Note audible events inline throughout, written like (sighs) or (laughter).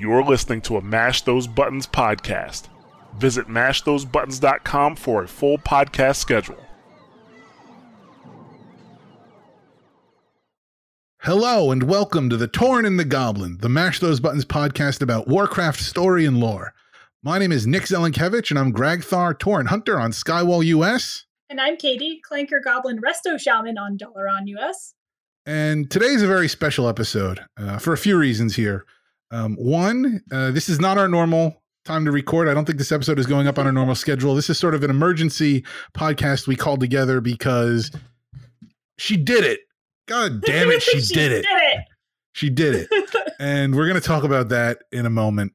You're listening to a Mash Those Buttons podcast. Visit mashthosebuttons.com for a full podcast schedule. Hello and welcome to the Tauren and the Goblin, the Mash Those Buttons podcast about Warcraft story and lore. My name is Nick Zelenkevich and I'm Gragthar Tauren Hunter on Skywall US. And I'm Katie, Clanker Goblin Resto Shaman on Dalaran US. And today's a very special episode uh, for a few reasons here. Um, one, uh, this is not our normal time to record. I don't think this episode is going up on our normal schedule. This is sort of an emergency podcast we called together because she did it. God (laughs) damn it, she, She did it. Did it. She did it. (laughs) and we're going to talk about that in a moment.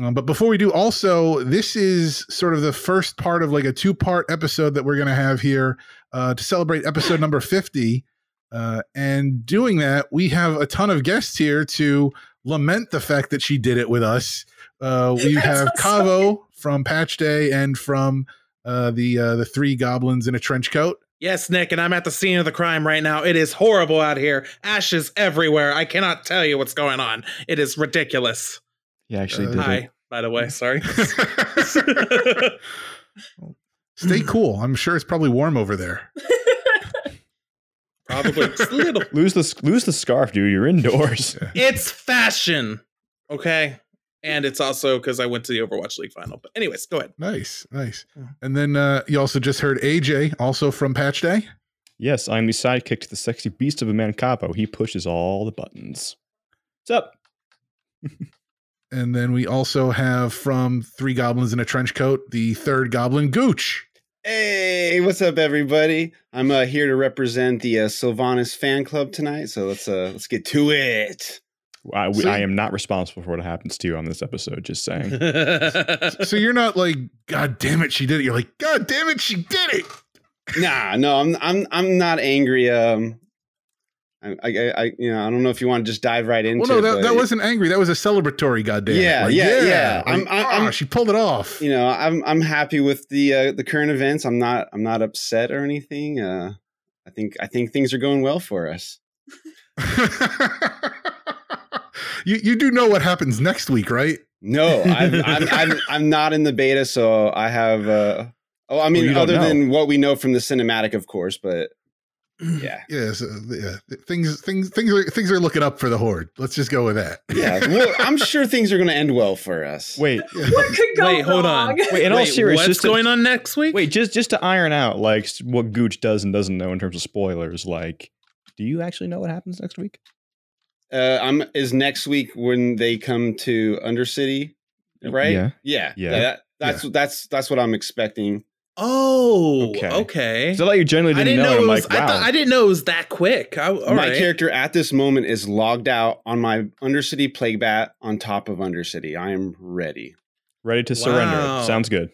Um, but before we do, also, this is sort of the first part of like a two part episode that we're going to have here uh, to celebrate episode number 50. Uh, and doing that, we have a ton of guests here to lament the fact that she did it with us. Uh, we have so Cavo from Patch Day and from uh, the uh, the three goblins in a trench coat. Yes, Nick, and I'm at the scene of the crime right now. It is horrible out here. Ashes everywhere. I cannot tell you what's going on. It is ridiculous. He actually Uh, did Hi, it. by the way. (laughs) Sorry. Stay cool. I'm sure it's probably warm over there. (laughs) Probably (laughs) just a little. Lose the lose the scarf, dude. You're indoors. (laughs) It's fashion. Okay. And it's also because I went to the Overwatch League final. But anyways, go ahead. Nice, nice. And then uh, you also just heard AJ, also from Patch Day. yes, I'm the sidekick to the sexy beast of a man capo. He pushes all the buttons. What's up? (laughs) And then we also have from Three Goblins in a Trench Coat, the third goblin, Gooch. Hey, what's up, everybody? I'm uh, here to represent the uh, Sylvanas fan club tonight, so let's uh, let's get to it. I, we, So- I am not responsible for what happens to you on this episode. Just saying. (laughs) (laughs) So you're not like, God damn it, she did it. You're like, God damn it, she did it. Nah, no, I'm I'm I'm not angry. Um, I, I, I you know I don't know if you want to just dive right into. Well, no, that, but that wasn't angry. That was a celebratory, goddamn. Yeah, yeah, yeah. I'm- Like, I'm- ah, I'm- she pulled it off. You know, I'm I'm happy with the uh, the current events. I'm not I'm not upset or anything. Uh, I think I think things are going well for us. (laughs) you you do know what happens next week, right? No, I'm, (laughs) I'm I'm I'm not in the beta, so I have. Uh, oh, I mean, don't other know. than what we know from the cinematic, of course, but yeah, (clears throat) Yeah, so, yeah. Things things things are things are looking up for the horde. Let's just go with that. yeah. (laughs) Well, I'm sure things are going to end well for us. Wait, (laughs) What could go Wait, hold on. wait. In all seriousness, what's just to- going on next week? Wait, just just to iron out like what Gooch does and doesn't know in terms of spoilers. Like, do you actually know what happens next week? Uh, I'm is next week when they come to Undercity, right? Yeah. yeah, Yeah. That, that's that's that's what I'm expecting. Oh, Okay. okay. So that you generally didn't, didn't know, know. it I'm was. like, I, thought, I didn't know it was that quick. I, all my right. character at this moment is logged out on my Undercity Plague Bat on top of Undercity. I am ready. Ready to surrender. Sounds good.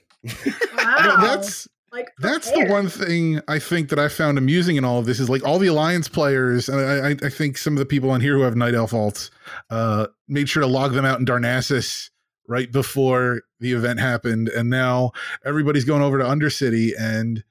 Wow. That's like That's the one thing I think that I found amusing in all of this is like all the alliance players, and I, I, I think some of the people on here who have night elf alts uh, made sure to log them out in Darnassus right before the event happened, and now everybody's going over to Undercity. And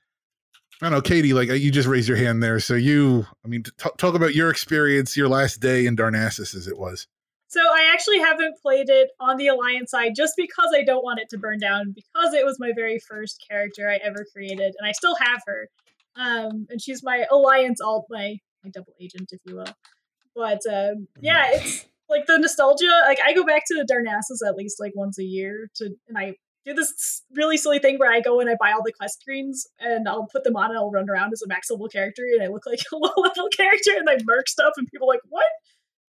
I don't know, Katie, like you just raised your hand there, so you, I mean, t- talk about your experience, your last day in Darnassus as it was. So I actually haven't played it on the Alliance side just because I don't want it to burn down because it was my very first character I ever created and I still have her. Um, and she's my Alliance alt, my my double agent, if you will. But um, yeah, it's like the nostalgia. Like I go back to the Darnassus at least like once a year to, and I do this really silly thing where I go and I buy all the quest screens and I'll put them on and I'll run around as a max level character and I look like (laughs) a low level character and I merc stuff and people are like what?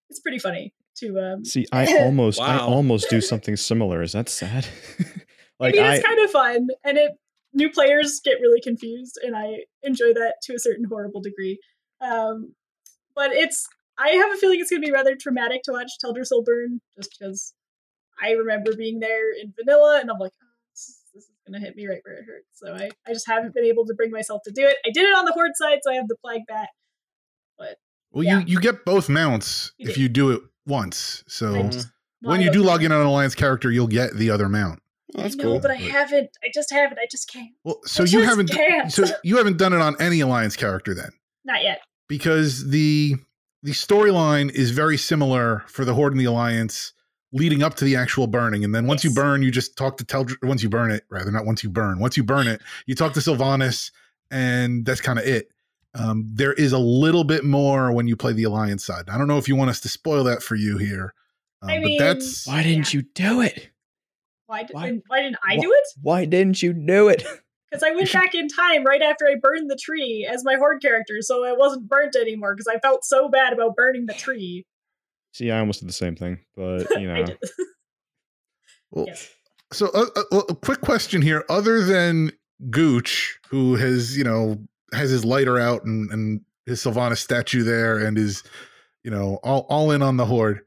It's pretty funny to um See, I (laughs) almost, I almost do something similar. Is that sad? (laughs) like I mean, I, it's kind of fun, and it new players get really confused, and I enjoy that to a certain horrible degree. Um, but it's I have a feeling it's going to be rather traumatic to watch Teldrassil burn, just because I remember being there in vanilla, and I'm like, oh, this, is- this is going to hit me right where it hurts. So I I just haven't been able to bring myself to do it. I did it on the horde side, so I have the plague bat. But Well, Yeah. you you get both mounts You if do. you do it once. So I just mm-hmm. when you do log in on an alliance character, you'll get the other mount. Oh, that's I know, cool. but I haven't. I just haven't. I just can't. Well, so I you haven't can't. so you haven't done it on any alliance character then, Not yet. because the the storyline is very similar for the Horde and the Alliance leading up to the actual burning, and then once you burn, you just talk to Teldr. Once you burn it, rather not once you burn. Once you burn it, you talk to Sylvanas, and that's kind of it. Um, there is a little bit more when you play the alliance side. I don't know if you want us to spoil that for you here, um, I but mean- that's Why didn't you do it? Why, did, Why- why didn't I why- do it? Why didn't you do it? (laughs) Because I went back in time right after I burned the tree as my horde character, so I wasn't burnt anymore because I felt so bad about burning the tree. See, I almost did the same thing, but (laughs) you know, well, yes. So, uh, uh, a quick question here. Other than Gooch, who has, you know, has his lighter out and, and his Sylvanas statue there and is, you know, all, all in on the Horde,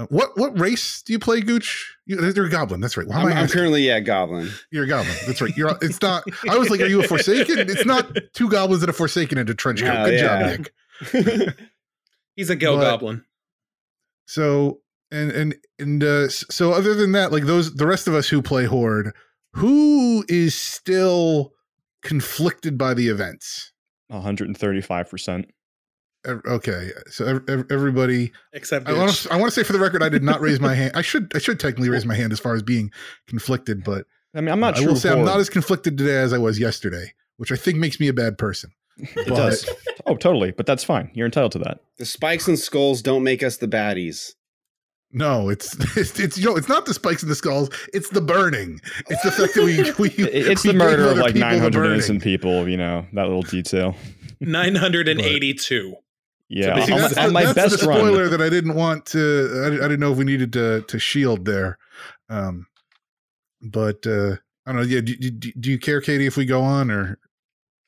uh, what what race do you play, Gooch? You, you're a goblin. That's right. Why am I'm, I I'm currently yeah, Goblin. You're a goblin. That's right. You're. It's not. I was like, are you a Forsaken? It's not two goblins and a Forsaken into trench coat. No, Good yeah. job, Nick. (laughs) He's a Gil But- Goblin. So and and and uh, so other than that, like those the rest of us who play Horde, who is still conflicted by the events? 135 percent. Ev- Okay, so ev- ev- everybody. Except I want to. I want to say for the record, I did not raise my hand. I should. I should technically raise my hand as far as being conflicted, but I mean, I'm not I will say I'm not as conflicted today as I was yesterday, which I think makes me a bad person. It but- does. Oh, totally. But that's fine. You're entitled to that. the spikes and skulls don't make us the baddies. No, it's, (laughs) it's it's you know it's not the spikes and the skulls. It's the burning. It's the fact that we we (laughs) It's we the murder of like 900 innocent people. You know that little detail. 982. Yeah, See, on, that's my, on my that's best the run. spoiler that I didn't want to. I, I didn't know if we needed to to shield there. Um, but uh, I don't know. Yeah, do, do, do you care, Katie, if we go on or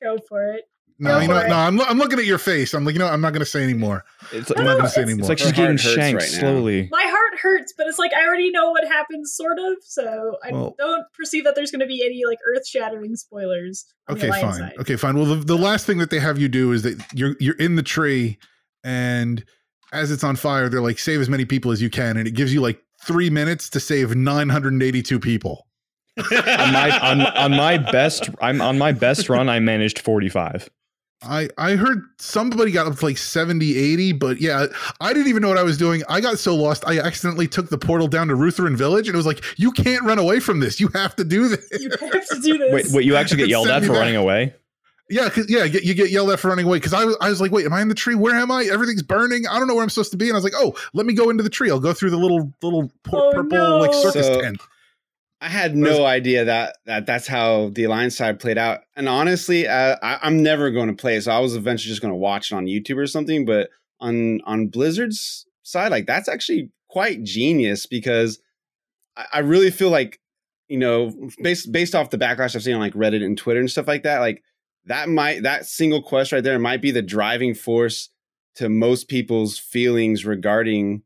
Go for it. no? Go you know, it. no. I'm I'm looking at your face. I'm like, you know, I'm not going to say anymore. It's, I'm not going to say anymore. it's like Her she's getting shanked right slowly. My heart hurts, but it's like I already know what happens, sort of. So I Well- don't perceive that there's going to be any like earth-shattering spoilers. Okay, fine. Side. Okay, fine. Well, the, the last thing that they have you do is that you're you're in the tree, and as it's on fire, they're like save as many people as you can, and it gives you like three minutes to save 982 people. on my on, on my best I'm on my best run I managed 45. I I heard somebody got up to like 70, 80, but yeah, I didn't even know what I was doing. I got so lost, I accidentally took the portal down to Rut'theran Village, and it was like, you can't run away from this. You have to do this. You have to do this. Wait, wait, you actually get yelled at for back. running away? Yeah, cause yeah, you you get yelled at for running away. Cause I was, I was like, wait, am I in the tree? Where am I? Everything's burning. I don't know where I'm supposed to be. And I was like, oh, let me go into the tree. I'll go through the little little pu- Oh, purple like circus So- tent. I had no idea that, that that's how the alliance side played out. And honestly, uh, I, I'm never going to play. So I was eventually just going to watch it on YouTube or something. But on on Blizzard's side, like that's actually quite genius because I, I really feel like you know based based off the backlash I've seen on like Reddit and Twitter and stuff like that, like that might that single quest right there might be the driving force to most people's feelings regarding.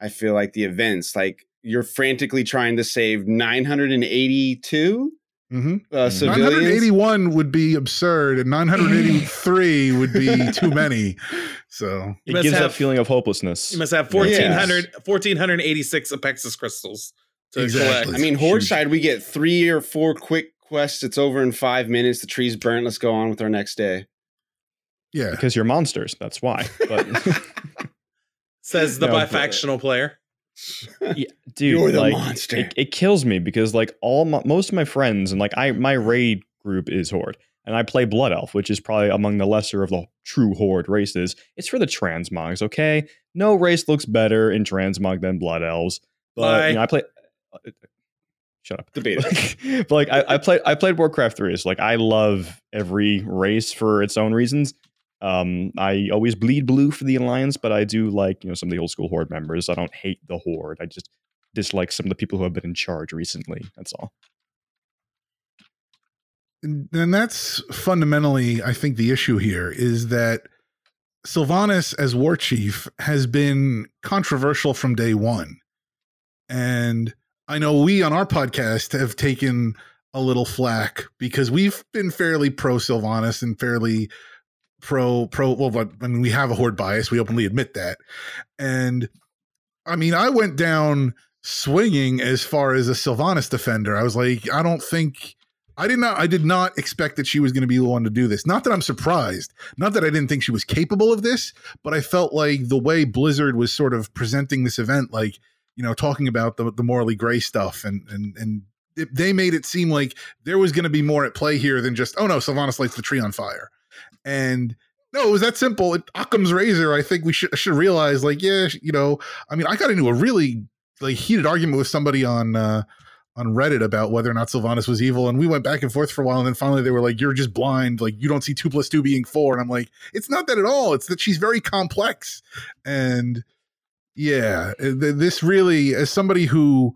I feel like the events like you're frantically trying to save 982 Mm-hmm. uh, civilians. 981 would be absurd, and 983 (laughs) would be too many. So It gives have- that feeling of hopelessness. You must have Yes. 1400, 1486 Apexis crystals to Exactly. collect. I mean, Horde side, we get three or four quick quests. It's over in five minutes. The tree's burnt. Let's go on with our next day. yeah, because you're monsters. That's why. But (laughs) Says the No, but- bifactional player. yeah, (laughs) dude, You're the like, monster. It, it kills me because like all my, most of my friends and like I my raid group is horde and I play blood elf, which is probably among the lesser of the true horde races. It's for the transmogs, okay? No race looks better in transmog than blood elves, but you know I play. Shut up. Debatable. (laughs) but like I, I played I played Warcraft 3. So like I love every race for its own reasons. Um I always bleed blue for the Alliance, but I do like, you know, some of the old school Horde members. I don't hate the Horde. I just dislike some of the people who have been in charge recently. That's all. and, and that's fundamentally, I think, the issue here is that Sylvanas as war chief has been controversial from day one. And I know we on our podcast have taken a little flack because we've been fairly pro Sylvanas and fairly pro pro well but mean we have a horde bias we openly admit that and I mean I went down swinging as far as a Sylvanas defender I was like I don't think I did not I did not expect that she was going to be the one to do this. Not that I'm surprised. Not that I didn't think she was capable of this, but I felt like the way Blizzard was sort of presenting this event like you know, talking about the the morally gray stuff, and and and they made it seem like there was going to be more at play here than just oh no, Sylvanas lights the tree on fire, and no, it was that simple. It, Occam's razor. I think we should should realize, like, yeah, you know, I mean, I got into a really like heated argument with somebody on uh on Reddit about whether or not Sylvanas was evil, and we went back and forth for a while, and then finally they were like, "You're just blind. Like, you don't see two plus two being four. And I'm like, "It's not that at all. It's that she's very complex." And yeah, eh, this really, as somebody who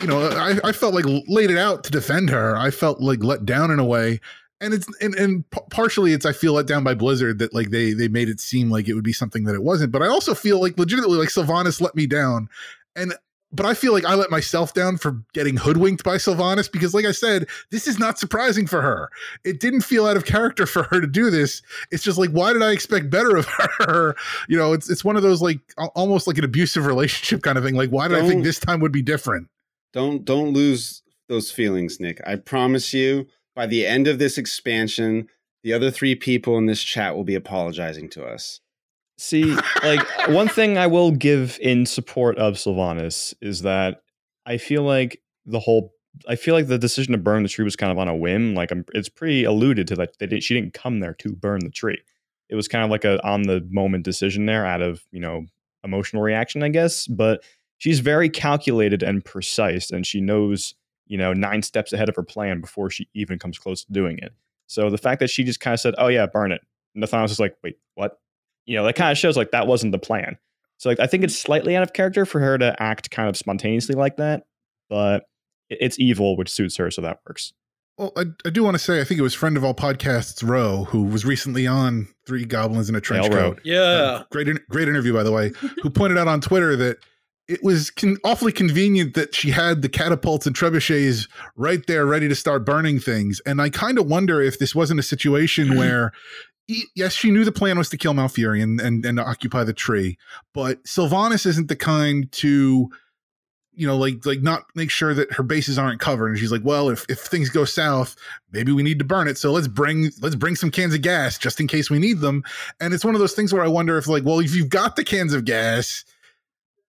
you know, I, I felt like laid it out to defend her. I felt like let down in a way and it's and, and partially it's I feel let down by Blizzard that like they they made it seem like it would be something that it wasn't. But I also feel like legitimately like Sylvanas let me down, and but I feel like I let myself down for getting hoodwinked by Sylvanas because, like I said, this is not surprising for her. It didn't feel out of character for her to do this. It's just like, why did I expect better of (laughs) her? You know, it's it's one of those like almost like an abusive (laughs) relationship kind of thing. Like, why did don't, I think this time would be different? Don't don't lose those feelings, Nick. I promise you, by the end of this expansion, the other three people in this chat will be apologizing to us. See, like one (laughs) thing I will give in support of Sylvanas is that I feel like the whole I feel like the decision to burn the tree was kind of on a whim. Like I'm, it's pretty alluded to that they did, she didn't come there to burn the tree. It was kind of like a on the moment decision there, out of you know emotional reaction, I guess. But she's very calculated and precise, and she knows you know nine steps ahead of her plan before she even comes close to doing it. So the fact that she just kind of said, "Oh yeah, burn it," and was like, "Wait, what?" You know, that kind of shows like that wasn't the plan. So like I think it's slightly out of character for her to act kind of spontaneously like that, but it's evil, which suits her, so that works. Well, I, I do want to say I think it was friend of all podcasts, Roe, who was recently on Three Goblins in a Trench Coat. Yeah, uh, great, great interview by the way. who pointed out on Twitter that it was con- awfully convenient that she had the catapults and trebuchets right there, ready to start burning things. And I kind of wonder if this wasn't a situation (clears throat) where yes, she knew the plan was to kill Malfurion and, and, and occupy the tree, but Sylvanas isn't the kind to, you know, like like not make sure that her bases aren't covered. And she's like, well, if if things go south, maybe we need to burn it. So let's bring let's bring some cans of gas just in case we need them. And it's one of those things where I wonder if like, well, if you've got the cans of gas,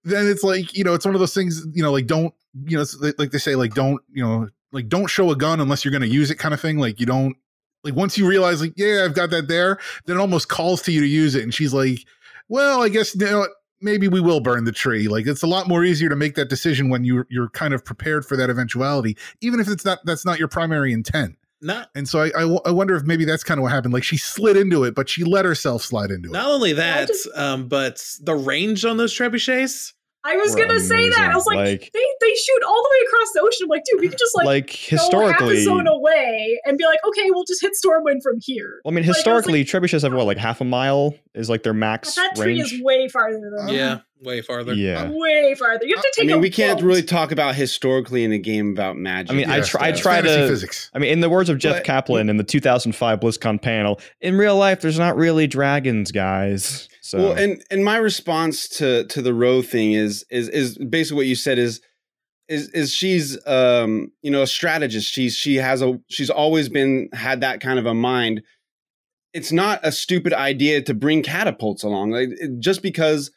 then it's like you know, it's one of those things, you know, like don't you know, like they say, like don't you know, like don't show a gun unless you're going to use it, kind of thing. Like you don't like once you realize, like, yeah, I've got that there, then it almost calls to you to use it. And she's like, well, I guess you know, maybe we will burn the tree. Like it's a lot more easier to make that decision when you you're kind of prepared for that eventuality, even if it's not that's not your primary intent. Not, and so I, I, I wonder if maybe that's kind of what happened. Like she slid into it, but she let herself slide into not it. Not only that, just, um, but the range on those trebuchets I was gonna amazing. say that. I was like, like, they they shoot all the way across the ocean. I'm like, dude, we could just like like historically go half a zone away and be like, okay, we'll just hit Stormwind from here. Well, I mean, historically, like, trebuchets have what like half a mile is like their max. That tree range. is way farther than yeah, way farther. Yeah, uh, way farther. You have to take. I mean, we can't really talk about historically in a game about magic. I mean, I try. I try to. Physics. I mean, in the words of Jeff but, Kaplan in the 2005 BlizzCon panel, in real life, there's not really dragons, guys. So well, and and my response to to the row thing is is is basically what you said is is is she's um you know a strategist. She's she has a she's always been had that kind of a mind. It's not a stupid idea to bring catapults along, like just because.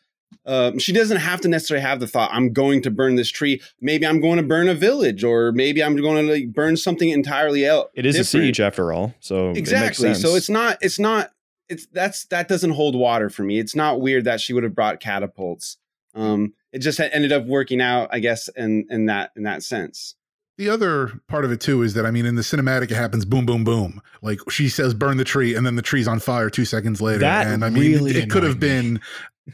Um, she doesn't have to necessarily have the thought i'm going to burn this tree maybe i'm going to burn a village or maybe i'm going to like burn something entirely else it is different. a siege after all so exactly it so it's not it's not it's that's that doesn't hold water for me. It's not weird that she would have brought catapults. Um, it just ended up working out, I guess, in in that in that sense. The other part of it too is that I mean, in the cinematic, it happens boom, boom, boom. Like she says, "Burn the tree," and then the tree's on fire two seconds later. That and I mean, really it, it could have been,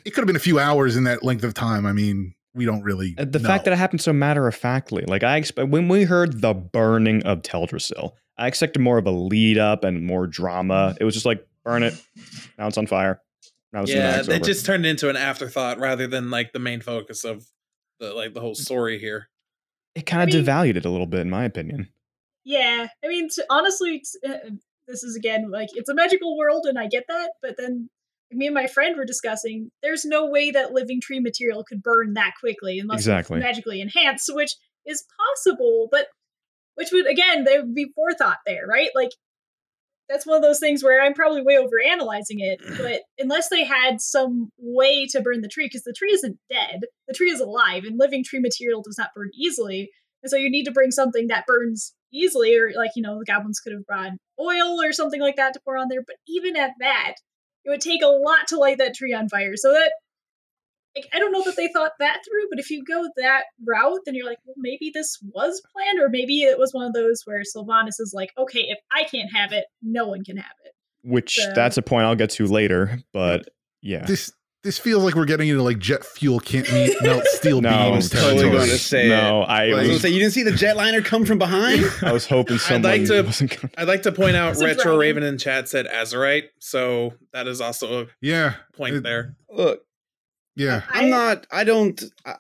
it could have been a few hours in that length of time. I mean, we don't really. The know. fact that it happened so matter of factly, like I expect when we heard the burning of Teldrassil, I expected more of a lead up and more drama. It was just like burn it. Now it's on fire. Now it's yeah, they just turned it into an afterthought rather than like the main focus of the like the whole story here. It kind of I mean, devalued it a little bit, in my opinion. Yeah, I mean, t- honestly, t- uh, this is again like it's a magical world, and I get that. But then me and my friend were discussing there's no way that living tree material could burn that quickly unless exactly. magically enhanced, which is possible, but which would again there would be forethought there, right? Like that's one of those things where I'm probably way over analyzing it. (clears throat) But unless they had some way to burn the tree, because the tree isn't dead, the tree is alive, and living tree material does not burn easily. And so you need to bring something that burns easily, or like, you know, the goblins could have brought oil or something like that to pour on there. But even at that, it would take a lot to light that tree on fire. So that like, I don't know that they thought that through, but if you go that route, then you're like, well, maybe this was planned, or maybe it was one of those where Sylvanas is like, okay, if I can't have it, no one can have it. Which So- that's a point I'll get to later, but yeah. This this feels like we're getting into like jet fuel can't meet, (laughs) melt steel No, I beams was totally going to say no, it. I I was going to say, you didn't see the jetliner come from behind? (laughs) I was hoping someone like to- wasn't gonna I'd like to point out Retro. Raven in chat said Azerite, so that is also a yeah, point It- there. Look, yeah. I'm not. I don't. I,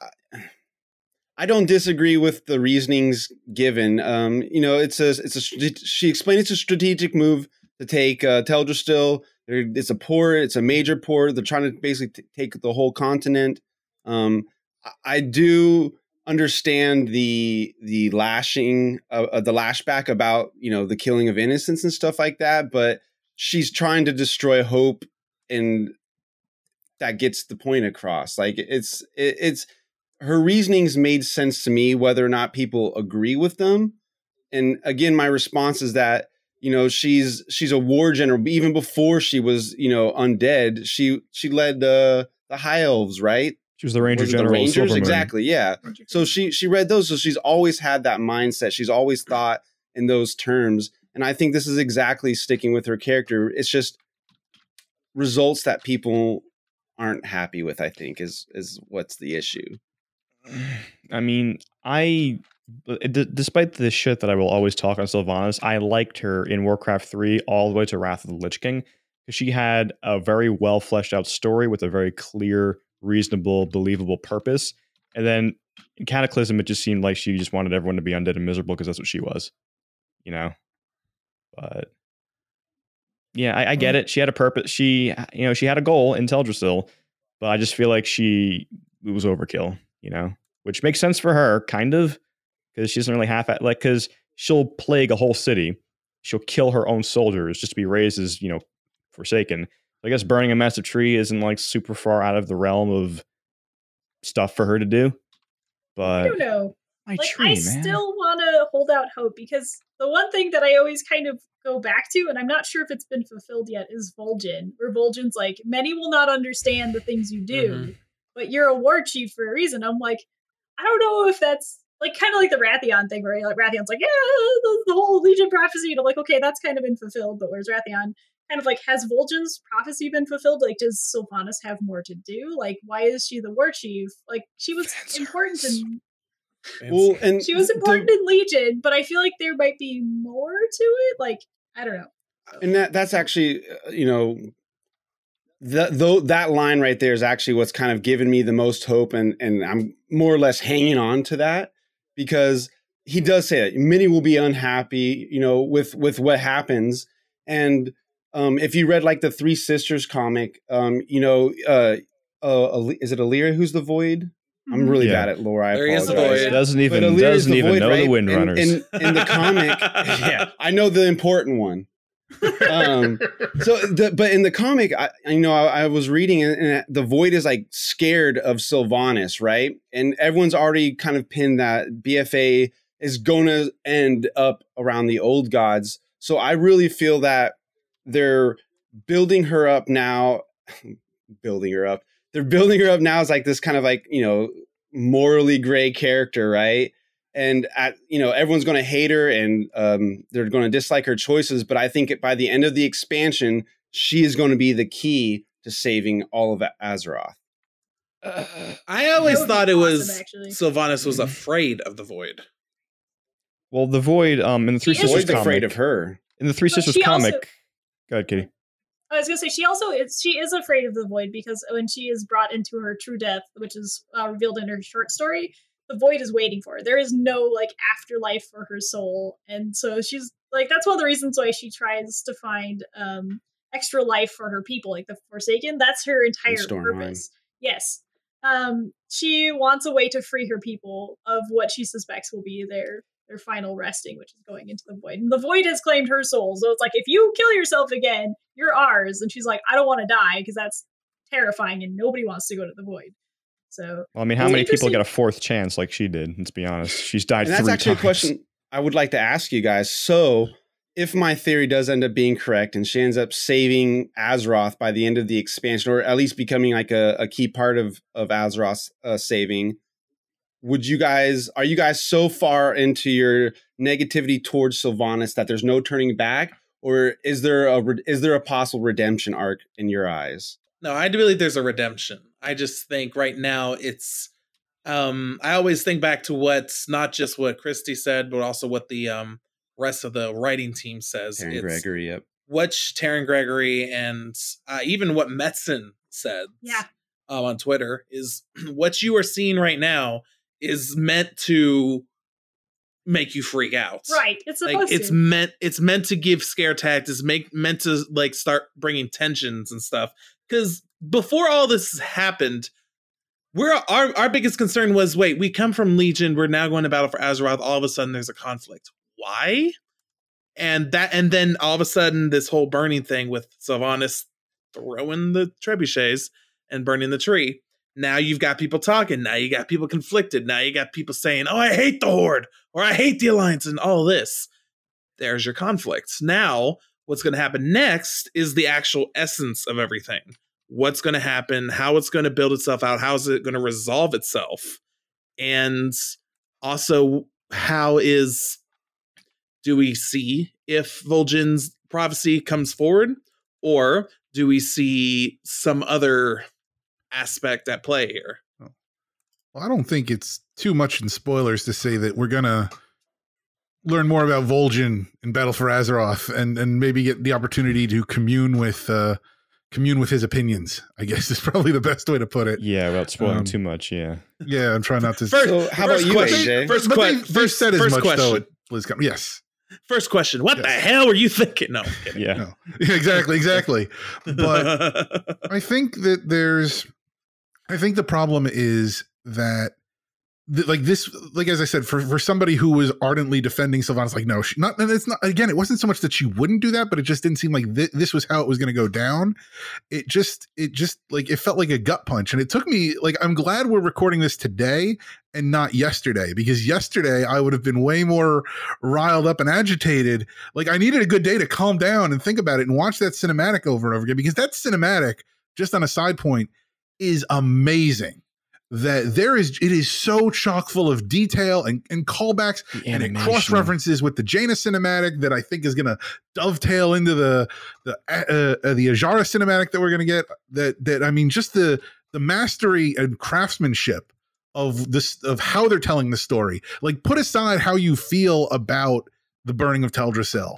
I don't disagree with the reasonings given. Um, you know, it's a. It's a. She explained it's a strategic move to take uh, Teldrassil. There- It's a port. It's a major port. They're trying to basically t- take the whole continent. Um, I- I do understand the the lashing uh, uh, the lashback about you know the killing of innocents and stuff like that but she's trying to destroy hope and that gets the point across like it's it, it's her reasonings made sense to me whether or not people agree with them and again my response is that you know she's she's a war general even before she was you know undead she she led the the high elves right? She was the Ranger Was General. the Rangers? Silvermoon. exactly yeah. So she she read those so she's always had that mindset. She's always thought in those terms and i think this is exactly sticking with her character. It's just results that people aren't happy with i think is is what's the issue (sighs) I mean, I, eh, d- despite the shit that I will always talk on Sylvanas, I liked her in Warcraft 3 all the way to Wrath of the Lich King she had a very well fleshed out story with a very clear, reasonable, believable purpose. And then in Cataclysm, it just seemed like she just wanted everyone to be undead and miserable because that's what she was, you know? But yeah, I, I get mm. it. She had a purpose. She, uh, you know, she had a goal in Teldrassil, but I just feel like she it was overkill, you know, which makes sense for her, kind of, because she doesn't really half at like because she'll plague a whole city, she'll kill her own soldiers just to be raised as you know forsaken. I guess burning a massive tree isn't like super far out of the realm of stuff for her to do, But I don't know. my like tree, I man. still want to hold out hope because the one thing that I always kind of go back to, and I'm not sure if it's been fulfilled yet, is Vol'jin. Where Vol'jin's like, many will not understand the things you do, Mhm. but you're a war chief for a reason. I'm like, I don't know if that's like kind of like the Wrathion thing, where like Wrathion's like, yeah, the, the whole Legion prophecy, and I'm like, okay, that's kind of been fulfilled, but where's Wrathion? Kind of like, has Vol'jin's prophecy been fulfilled? Like, does Sylvanas have more to do? Like, why is she the war chief? Like, she was Fan important service. in well and she was the- important in Legion, but I feel like there might be more to it. Like I don't know. and that that's actually uh, you know that though that line right there is actually what's kind of given me the most hope and and I'm more or less hanging on to that because he does say that many will be unhappy you know with with what happens and um if you read like the three sisters comic um you know uh uh is it Alleria who's the void I'm really Yeah. bad at lore I There is the apologize. Void. doesn't even doesn't the even void, know right? the Wind In- Runners. in, in the comic (laughs) yeah I know the important one um so the, but in the comic I, you know I, I was reading it and the void is like scared of sylvanas right and everyone's already kind of pinned that bfa is gonna end up around the old gods so i really feel that they're building her up now (laughs) building her up they're building her up now as like this kind of like you know morally gray character right and at you know everyone's going to hate her and um, they're going to dislike her choices but i think by the end of the expansion she is going to be the key to saving all of azeroth I always That would be thought it awesome, was actually. Sylvanas was afraid of the void. well, the Void um in the Three He is Sisters void's comic, afraid of her in the Three But Sisters she also- comic. Go ahead, Kitty. I was gonna say she also is she is afraid of the void because when she is brought into her true death, which is uh, revealed in her short story, the void is waiting for her. There is no like afterlife for her soul, and so she's like that's one of the reasons why she tries to find um extra life for her people, like the Forsaken. That's her entire purpose. Yes. Um, she wants a way to free her people of what she suspects will be their their final resting, which is going into the void. And the void has claimed her soul. So it's like, if you kill yourself again, you're ours. And she's like, I don't want to die because that's terrifying and nobody wants to go to the void. So, well, I mean, how many people get a fourth chance like she did? Let's be honest. She's died And that's three actually times. a question I would like to ask you guys. So, if my theory does end up being correct and she ends up saving Azeroth by the end of the expansion, or at least becoming like a, a key part of, of Azeroth's uh, saving, would you guys, are you guys so far into your negativity towards Sylvanas that there's no turning back? Or is there a is there a possible redemption arc in your eyes? No, I do believe there's a redemption. I just think right now it's um I always think back to what's not just what Christie said, but also what the um rest of the writing team says. Taryn It's Gregory, yep. what Taryn Gregory and uh, even what Metzen said yeah. um, on Twitter is (clears throat) what you are seeing right now is meant to make you freak out. Right. It's supposed Like it's to. meant it's meant to give scare tactics, make meant to like start bringing tensions and stuff. Because before all this happened, we're our our biggest concern was wait, we come from Legion, we're now going to battle for Azeroth. All of a sudden, there's a conflict. Why? And that, and then all of a sudden, this whole burning thing with Sylvanas throwing the trebuchets and burning the tree. Now you've got people talking. Now you got people conflicted. Now you got people saying, "Oh, I hate the Horde," or "I hate the Alliance," and all this. There's your conflicts. Now, what's going to happen next is the actual essence of everything. What's going to happen? How it's going to build itself out? How is it going to resolve itself? And also, how is do we see if Vol'jin's prophecy comes forward, or do we see some other aspect at play here? Well, I don't think it's too much in spoilers to say that we're gonna learn more about Vol'jin in Battle for Azeroth, and and maybe get the opportunity to commune with uh, commune with his opinions. I guess (laughs) is probably the best way to put it. Yeah, without spoiling Um, too much. Yeah. Yeah, I'm trying not to. (laughs) First- So, how about first you, question- AJ? first but que- they, they first- said as first much though question. at BlizzCon. Yes, First question: What the hell were you thinking? No, I'm. Yeah. No. Yeah, (laughs) exactly, exactly. But I think that there's, I think the problem is that, th- like this, like as I said, for for somebody who was ardently defending Sylvanas, like no, she, not, and it's not. Again, it wasn't so much that she wouldn't do that, but it just didn't seem like thi- this was how it was going to go down. It just, it just like it felt like a gut punch, and it took me like I'm glad we're recording this today and not yesterday because yesterday I would have been way more riled up and agitated like I needed a good day to calm down and think about it and watch that cinematic over and over again because that cinematic, just on a side point, is amazing. That there is, it is so chock full of detail and, and callbacks, and it cross references with the Jaina cinematic that I think is going to dovetail into the the uh, uh, the Ajara cinematic that we're going to get. That that I mean, just the the mastery and craftsmanship of this of how they're telling the story. Like, put aside how you feel about the burning of Teldrassil.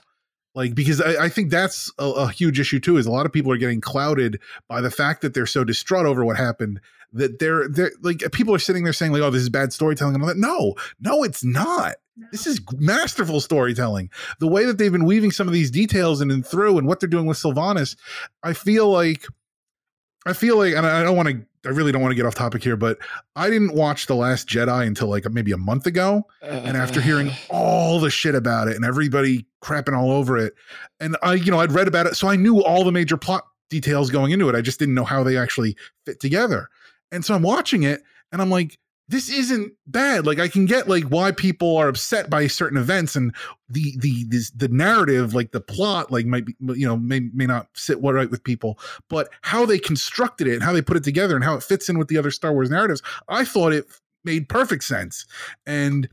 Like, because I, I think that's a, a huge issue too, is a lot of people are getting clouded by the fact that they're so distraught over what happened that they're they're like people are sitting there saying, like, oh, this is bad storytelling and all that. No, no, it's not. No. This is masterful storytelling. The way that they've been weaving some of these details in and through and what they're doing with Sylvanas, I feel like I feel like, and I don't want to, I really don't want to get off topic here, but I didn't watch The Last Jedi until like maybe a month ago. And uh-huh. after hearing all the shit about it and everybody crapping all over it, and I, you know, I'd read about it, so I knew all the major plot details going into it. I just didn't know how they actually fit together. And so I'm watching it and I'm like, this isn't bad. Like I can get like why people are upset by certain events and the the this, the narrative, like the plot, like might be you know may may not sit well right with people, but how they constructed it and how they put it together and how it fits in with the other Star Wars narratives, I thought it made perfect sense. And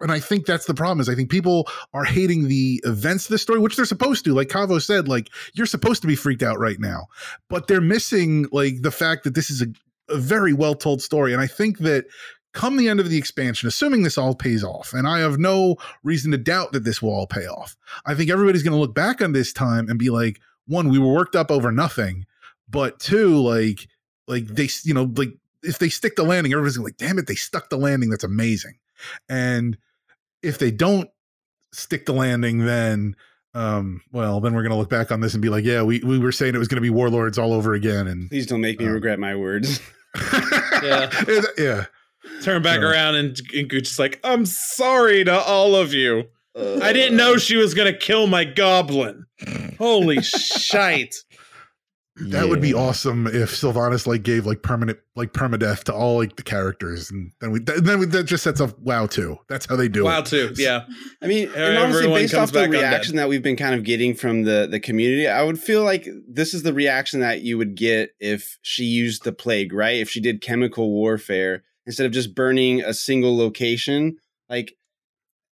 and I think that's the problem is I think people are hating the events of the story, which they're supposed to. Like Cavo said, like you're supposed to be freaked out right now, but they're missing like the fact that this is a, a very well told story. And I think that come the end of the expansion, assuming this all pays off, and I have no reason to doubt that this will all pay off, I think everybody's going to look back on this time and be like, one, we were worked up over nothing, but two, like, like they, you know, like if they stick the landing, everybody's like, damn it, they stuck the landing. That's amazing. And if they don't stick the landing, then um, well, then we're gonna look back on this and be like, yeah, we, we were saying it was gonna be warlords all over again. And Please don't make me Um, regret my words. (laughs) Yeah. (laughs) yeah. Turn back So- around and, and Gooch is like, I'm sorry to all of you. I didn't know uh. she was gonna kill my goblin. Holy (laughs) shite. That would be awesome if Sylvanas like gave like permanent like permadeath to all like the characters, and then we then we, that just sets up WoW too. That's how they do Wow, it. WoW too. Yeah. I mean, and honestly, based off the back undead. reaction that we've been kind of getting from the the community, I would feel like this is the reaction that you would get if she used the plague, right? If she did chemical warfare instead of just burning a single location, like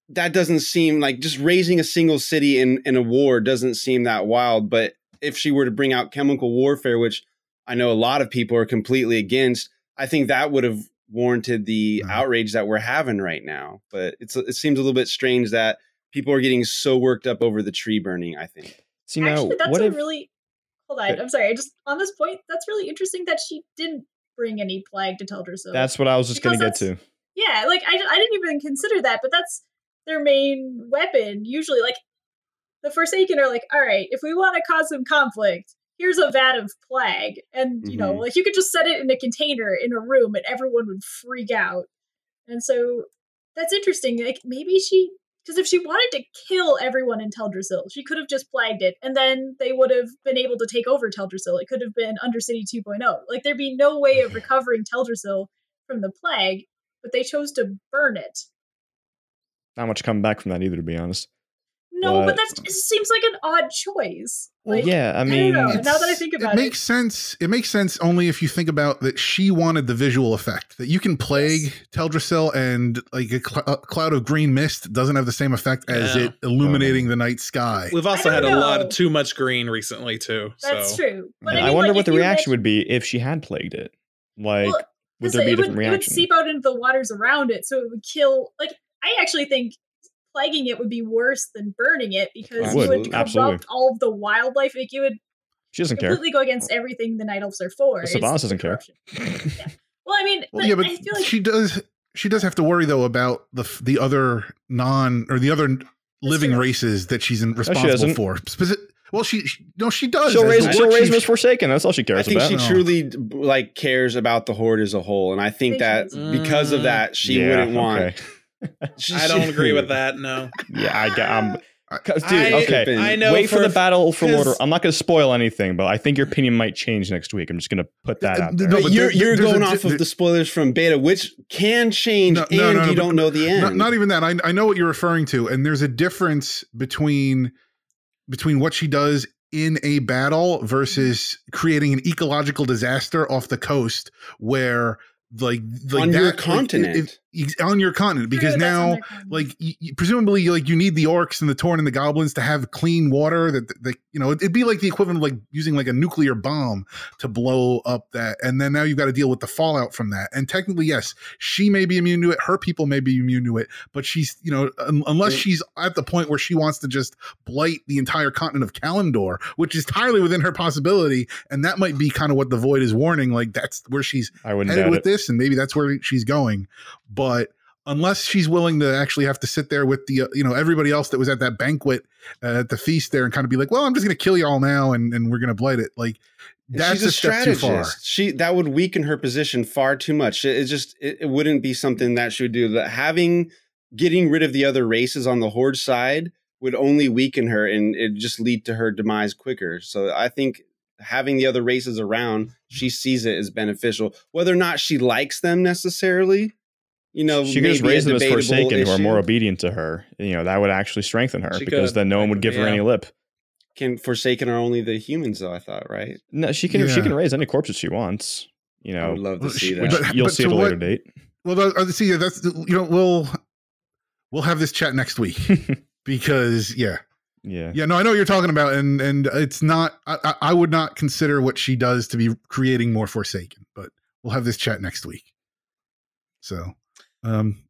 that doesn't seem like just raising a single city in in a war doesn't seem that wild. But if she were to bring out chemical warfare, which I know a lot of people are completely against, I think that would have warranted the Mhm. outrage that we're having right now. But it's it seems a little bit strange that people are getting so worked up over the tree burning. I think. See now, Actually, that's what a if really hold on. I'm sorry. I just on this point, that's really interesting that she didn't bring any plague to tell Teldrassil. that's what I was just gonna get to. yeah, like I, I didn't even consider that, but that's their main weapon. Usually, like the Forsaken are like, all right, if we want to cause some conflict, here's a vat of plague, and you know, Mhm. like you could just set it in a container in a room, and everyone would freak out. And so that's interesting. Like maybe she, because if she wanted to kill everyone in Teldrassil, she could have just plagued it, and then they would have been able to take over Teldrassil. It could have been Undercity 2.0. Like there'd be no way of (laughs) recovering Teldrassil from the plague, but they chose to burn it. Not much coming back from that either, to be honest. No, What? but that seems like an odd choice. Like, yeah, I I don't mean, know. Now that I think about it it. makes sense. It makes sense only if you think about that she wanted the visual effect that you can plague Teldrassil and like a, cl- a cloud of green mist doesn't have the same effect as it illuminating the night sky. We've also had don't a lot of too much green recently too. That's so. true. But I, I, mean, wonder like, what the reaction mention- would be if she had plagued it. Like, Well, would 'cause there be a it would, different it would seep out into the waters around it, so it would kill. Like I actually think plaguing it would be worse than burning it because you would, would corrupt absolutely. all of the wildlife. Like you would she doesn't care. completely go against everything the night elves are for. Well, is Sylvanas the doesn't care. Yeah. Well, I mean, Well, but yeah, but I feel like she does. She does have to worry though about the the other non or the other living true. races that she's in, responsible doesn't. for. Speci- well, she, she no, she does. She'll raise, the she'll raise Miss Forsaken. That's all she cares. About. I think about. she No. truly like cares about the horde as a whole, and I think Think that because of Mm. that, she Yeah, wouldn't want. okay. She- (laughs) I don't agree with that. No. Yeah, I get. Um, (laughs) I- 'cause, dude, I- okay. I know Wait for, the battle for Lord. 'cause- I'm not going to spoil anything, but I think your opinion might change next week. I'm just going to put that out there. No, But but you're there- you're there's a going off there- of the spoilers from beta, which can change, No, and no, no, no, you but don't know the end. not, not even that. I, I know what you're referring to, and there's a difference between between what she does in a battle versus creating an ecological disaster off the coast where like, like on your that, like, continent. if- if- on your continent because True, now like y y- presumably like you need the orcs and the tauren and the goblins to have clean water that that you know it'd be like the equivalent of like using like a nuclear bomb to blow up that and then now you've got to deal with the fallout from that and technically yes she may be immune to it her people may be immune to it but she's you know un- unless Right. she's at the point where she wants to just blight the entire continent of Kalimdor which is entirely within her possibility and that might be kind of what the void is warning like that's where she's I wouldn't headed with it. this and maybe that's where she's going but unless she's willing to actually have to sit there with the uh, you know everybody else that was at that banquet uh, at the feast there and kind of be like well i'm just going to kill you all now and, and we're going to blight it like that's She's a, step too far She that would weaken her position far too much. It, it just it, it wouldn't be something that she would do. That having getting rid of the other races on the horde side would only weaken her and it just lead to her demise quicker. So I think having the other races around, she sees it as beneficial. Whether or not she likes them necessarily, you know, she could just raise them as debatable Forsaken who are more obedient to her. You know, that would actually strengthen her She because could. then no one would give her any lip. Can Forsaken are only the humans though? I thought right. No, she can. She can raise any corpses she wants. You I would know, love to see that. but- you'll see to at a later what- date. well that, uh, see that's you know we'll we'll have this chat next week (laughs) because yeah yeah. yeah no i know what you're talking about and and it's not I, I I would not consider what she does to be creating more forsaken but we'll have this chat next week so um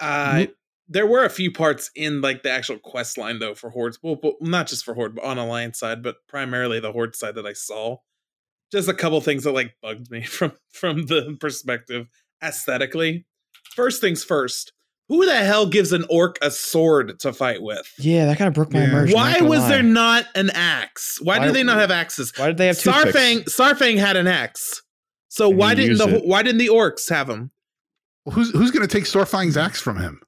Uh, there were a few parts in like the actual quest line though for hordes. Well, but not just for horde, but on alliance side, but primarily the horde side that I saw. Just a couple things that like bugged me (laughs) from from the perspective aesthetically. First things first. Who the hell gives an orc a sword to fight with? Yeah, that kind of broke my Yeah. immersion. Why was lie. there not an axe? Why, Why- do they not have axes? Why did they have Saurfang toothpicks? Saurfang had an axe. So And why didn't the it. why didn't the orcs have them? Who's who's going to take Saurfang's axe from him?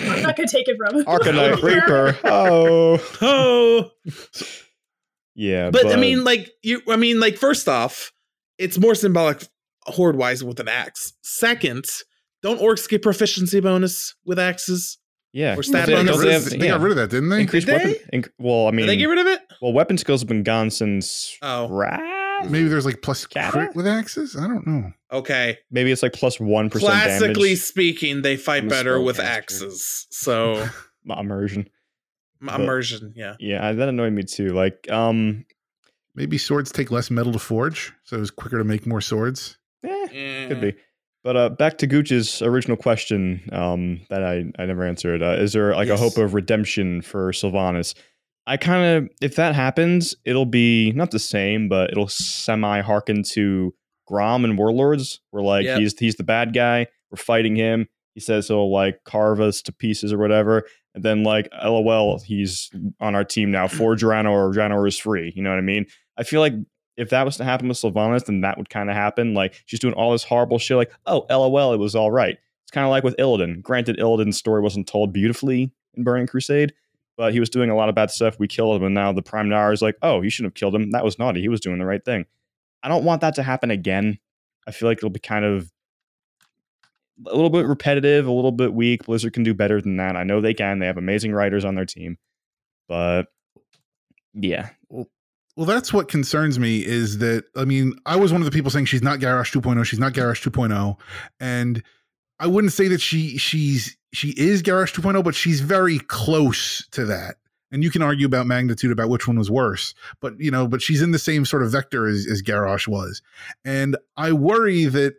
I'm not gonna take it from him. Arcanite (laughs) Reaper. Oh. Oh, (laughs) Yeah. but, I mean, like you. I mean, like first off, it's more symbolic horde wise with an axe. Second, don't orcs get proficiency bonus with axes? yeah. or stat They got, bonus. rid They of, have- they got rid of that, didn't they? Increased Did weapon. they? Inc- well, I Did mean, they get rid of it? well, weapon skills have been gone since. Oh. Wrath? Maybe there's like plus Kata? crit with axes. I don't know. Okay. Maybe it's like plus one percent Classically damage. speaking, they fight I'm better with spellcaster. axes. So (laughs) Immersion. But- immersion, yeah. Yeah, that annoyed me too. Like, um, Maybe swords take less metal to forge, so it's quicker to make more swords. eh, could be. But uh, back to Gooch's original question um, that I, I never answered. Uh, is there like Yes. a hope of redemption for Sylvanas? I kind of, if that happens, it'll be not the same, but it'll semi harken to Grom and Warlords, where like Yep. he's he's the bad guy. We're fighting him. He says he'll like carve us to pieces or whatever. And then like, lol, he's on our team now for (clears throat) Draenor or Draenor is free. You know what I mean? I feel like if that was to happen with Sylvanas, then that would kind of happen. Like she's doing all this horrible shit. Like, oh, lol, it was all right. It's kind of like with Illidan. Granted, Illidan's story wasn't told beautifully in Burning Crusade, but he was doing a lot of bad stuff. We killed him, and now the Prime Naaru is like, oh, you shouldn't have killed him. That was naughty. He was doing the right thing. I don't want that to happen again. I feel like it'll be kind of a little bit repetitive, a little bit weak. Blizzard can do better than that. I know they can. They have amazing writers on their team, but yeah, Well, that's what concerns me is that I mean, I was one of the people saying she's not Garrosh 2.0, she's not Garrosh 2.0, and I wouldn't say that she she's she is Garrosh 2.0, but she's very close to that. And you can argue about magnitude about which one was worse, but you know, but she's in the same sort of vector as, as Garrosh was. And I worry that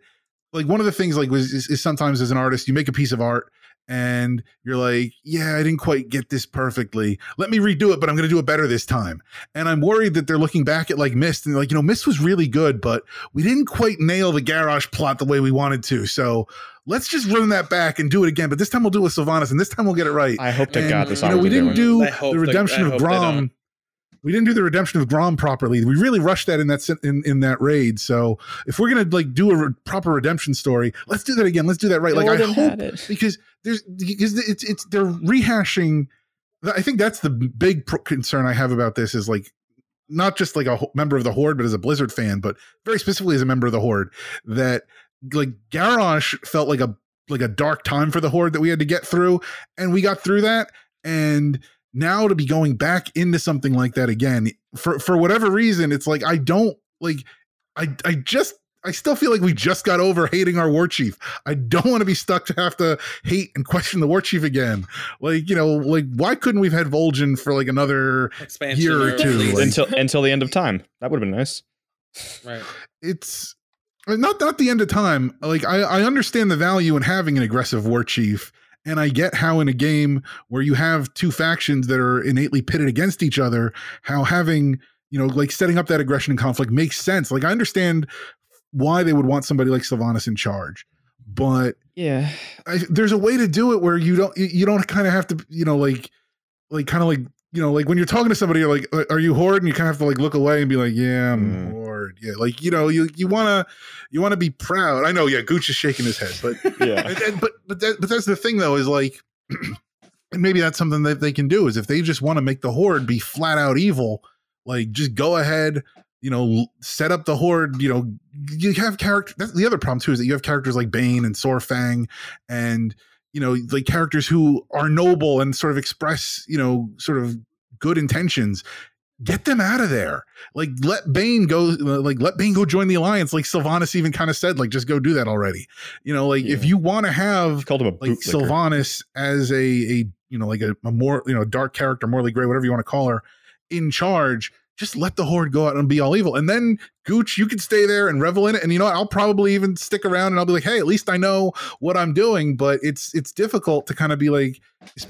like one of the things like was is, is sometimes as an artist, you make a piece of art and you're like, yeah, I didn't quite get this perfectly. Let me redo it, but I'm going to do it better this time. And I'm worried that they're looking back at like Mist and like, you know, Mist was really good, but we didn't quite nail the Garrosh plot the way we wanted to. So let's just run that back and do it again. But this time we'll do it with Sylvanas and this time we'll get it right. I hope to And, God this you know, we didn't do the redemption I of Grom. We didn't do the redemption of Grom properly. We really rushed that in that in, in that raid. So if we're gonna like do a re- proper redemption story, let's do that again. Let's do that right. Like I Illidan hope had because there's because it's it's they're rehashing. I think that's the big pro- concern I have about this is like not just like a ho- member of the horde, but as a Blizzard fan, but very specifically as a member of the horde, that like Garrosh felt like a like a dark time for the horde that we had to get through, and we got through that, and now to be going back into something like that again for for whatever reason, it's like I don't like I I just I still feel like we just got over hating our war chief. I don't want to be stuck to have to hate and question the war chief again. Like, you know, like why couldn't we've had Vol'jin for like another Expansion Year or at two, like- until until the end of time. That would have been nice. right. it's not not the end of time. Like I, I understand the value in having an aggressive war chief, and I get how in a game where you have two factions that are innately pitted against each other, how having you know like setting up that aggression and conflict makes sense. Like I understand why they would want somebody like Sylvanas in charge, but Yeah. I, there's a way to do it where you don't you- you don't kind of have to you know like like kind of like you know like when you're talking to somebody you're like "Uh, are you horde and you kind of have to like look away and be like yeah I'm Mm. horde yeah like you know you you want to you want to be proud I know yeah Gooch is shaking his head but (laughs) Yeah. and, and- but but that, but that's the thing though is like (clears throat) and maybe that's something that they can do is if they just want to make the horde be flat out evil like just go ahead you know set up the horde you know you have character that's the other problem too is that you have characters like baine and saurfang and you know like characters who are noble and sort of express you know sort of good intentions get them out of there like let baine go like let baine go join the alliance like sylvanas even kind of said like just go do that already you know like if you want to have called him a like bootlicker. Sylvanas as a a you know like a, a more you know dark character, morally gray, whatever you want to call her, in charge. Just let the horde go out and be all evil, and then Gooch, you can stay there and revel in it. And you know, what? I'll probably even stick around and I'll be like, hey, at least I know what I'm doing. But it's it's difficult to kind of be like,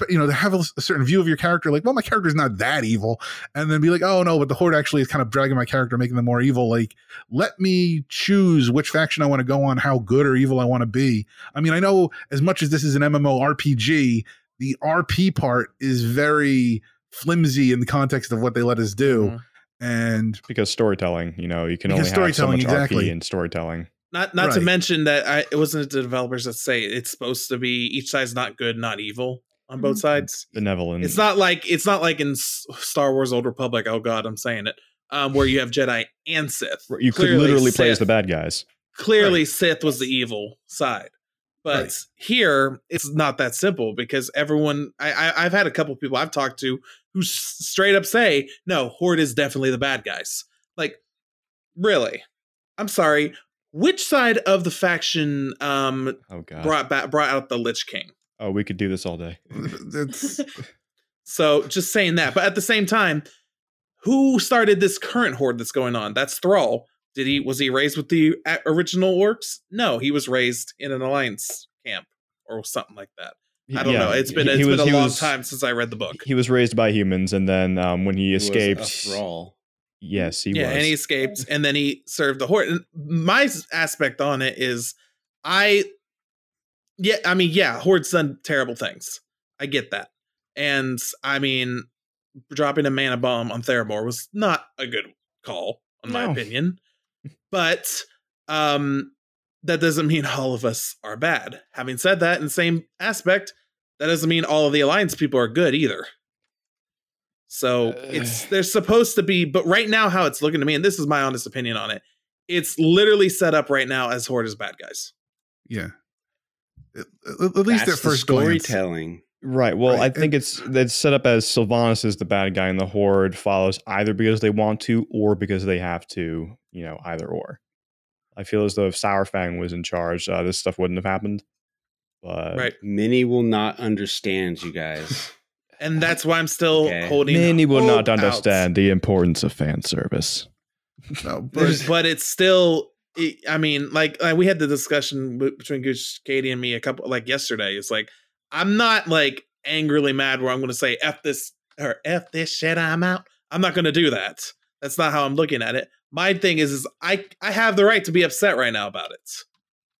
you know, to have a, certain view of your character. Like, well, my character's not that evil, and then be like, oh no, but the horde actually is kind of dragging my character, making them more evil. Like, let me choose which faction I want to go on, how good or evil I want to be. I mean, I know as much as this is an MMO RPG, the RP part is very flimsy in the context of what they let us do. Mhm. And because storytelling, you know, you can Because only have so much exactly. RP in storytelling. Not not to mention that I, it wasn't the developers that say it's supposed to be each side's not good, not evil on both Mhm. sides. Benevolent. It's not like it's not like in Star Wars Old Republic. Oh God, I'm saying it. Um, where you have Jedi and Sith. You could Clearly literally play as the bad guys. Clearly, Sith was the evil side, but Right. here it's not that simple because everyone. I, I I've had a couple people I've talked to who straight up say, "No, Horde is definitely the bad guys." Like, really? I'm sorry. Which side of the faction um Oh god. brought back brought out the Lich King? oh, we could do this all day. (laughs) So just saying that, but at the same time, who started this current horde that's going on? That's Thrall. Did he was he raised with the original orcs? No, he was raised in an alliance camp or something like that. I don't Yeah, know. It's been he- it's he been was- a long was- time since I read the book. He was raised by humans, and then um, when he He was a escaped, thrall. yes, he yeah, was. and he escaped, and then he served the horde. And my aspect on it is, I, yeah, I mean, yeah, horde's done terrible things. I get that, and I mean, dropping a mana bomb on Theramore was not a good call, in my opinion. But um, that doesn't mean all of us are bad. Having said that, in the same aspect, that doesn't mean all of the alliance people are good either. So it's they're supposed to be, but right now, how it's looking to me, and this is my honest opinion on it, it's literally set up right now as Horde is bad guys. yeah. At, at- at least That's at the first glance. storytelling. Right. Well, Right, I think and- it's it's set up as Sylvanas is the bad guy, and the Horde follows either because they want to or because they have to. You know, either or. I feel as though if Saurfang was in charge, uh, this stuff wouldn't have happened. But Right. Many will not understand you guys. (laughs) And that's why I'm still Okay. holding many will hope not out. understand the importance of fan service. No, but but it's still it- i mean like, like we had the discussion between Goose, katie and me a couple like yesterday it's like i'm not like angrily mad where i'm going to say f this or f this shit i'm out i'm not going to do that that's not how i'm looking at it my thing is is i i have the right to be upset right now about it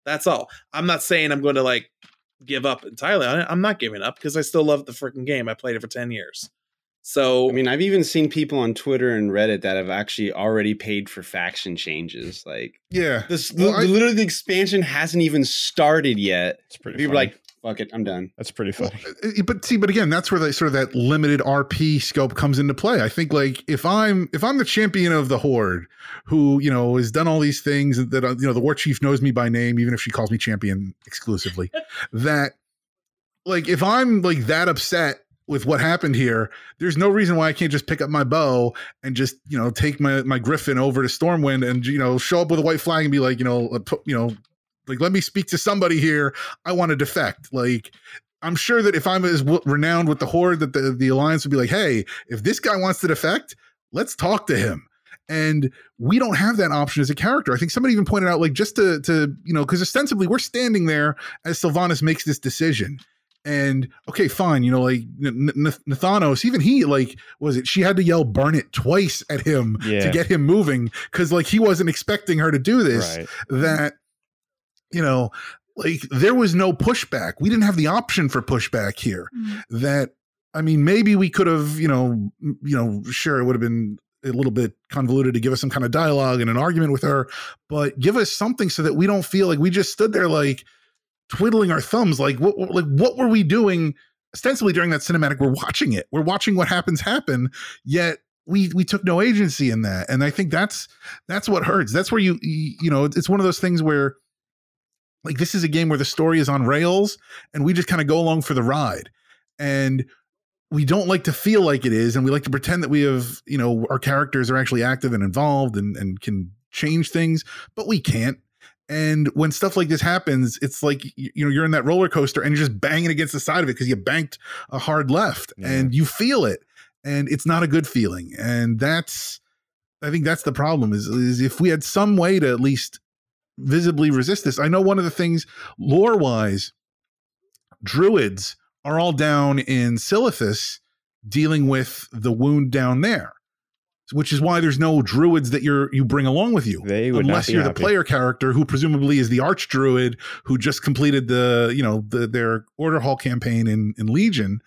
that's all i'm not saying i'm going to like give up entirely on it i'm not giving up because i still love the freaking game i played it for 10 years so I mean, I've even seen people on Twitter and Reddit that have actually already paid for faction changes. Like yeah. this, Well, I- literally, the expansion hasn't even started yet. It's pretty. People are funny. like, "Fuck it, I'm done." that's pretty Well, funny. uh, but see, but again, that's where the sort of that limited RP scope comes into play. I think like if I'm if I'm the champion of the horde, who you know has done all these things that uh, you know the war chief knows me by name, even if she calls me champion exclusively, (laughs) that like if I'm like that upset with what happened here, there's no reason why I can't just pick up my bow and just you know take my my griffin over to Stormwind and you know show up with a white flag and be like you know uh, put, you know like let me speak to somebody here. I want to defect. Like I'm sure that if I'm as renowned with the horde, that the, the alliance would be like, hey, if this guy wants to defect, let's talk to him. And we don't have that option as a character. I think somebody even pointed out, like, just to to you know, because ostensibly we're standing there as Sylvanas makes this decision. And okay, fine, you know, like N- N- Nathanos, even he like was it? She had to yell "burn it" twice at him to get him moving because like he wasn't expecting her to do this Right. that you know like there was no pushback. We didn't have the option for pushback here Mhm. that i mean maybe we could have you know you know sure it would have been a little bit convoluted to give us some kind of dialogue and an argument with her but give us something so that we don't feel like we just stood there like twiddling our thumbs like what like what were we doing ostensibly during that cinematic? We're watching it. We're watching what happens happen yet we we took no agency in that. And i think that's that's what hurts. That's where you you know it's one of those things where like this is a game where the story is on rails and we just kind of go along for the ride. And we don't like to feel like it is and we like to pretend that we have you know our characters are actually active and involved and and can change things but we can't. And when stuff like this happens it's like you know you're in that roller coaster and you're just banging against the side of it because you banked a hard left Yeah. and you feel it and it's not a good feeling. And that's i think that's the problem is, is if we had some way to at least visibly resist this. I know one of the things lore wise, druids are all down in Silithus dealing with the wound down there. Which is why there's no druids that you're you bring along with you. They would not Unless you're the player character who presumably is the arch druid who just completed the, you know, the their order hall campaign in, in Legion,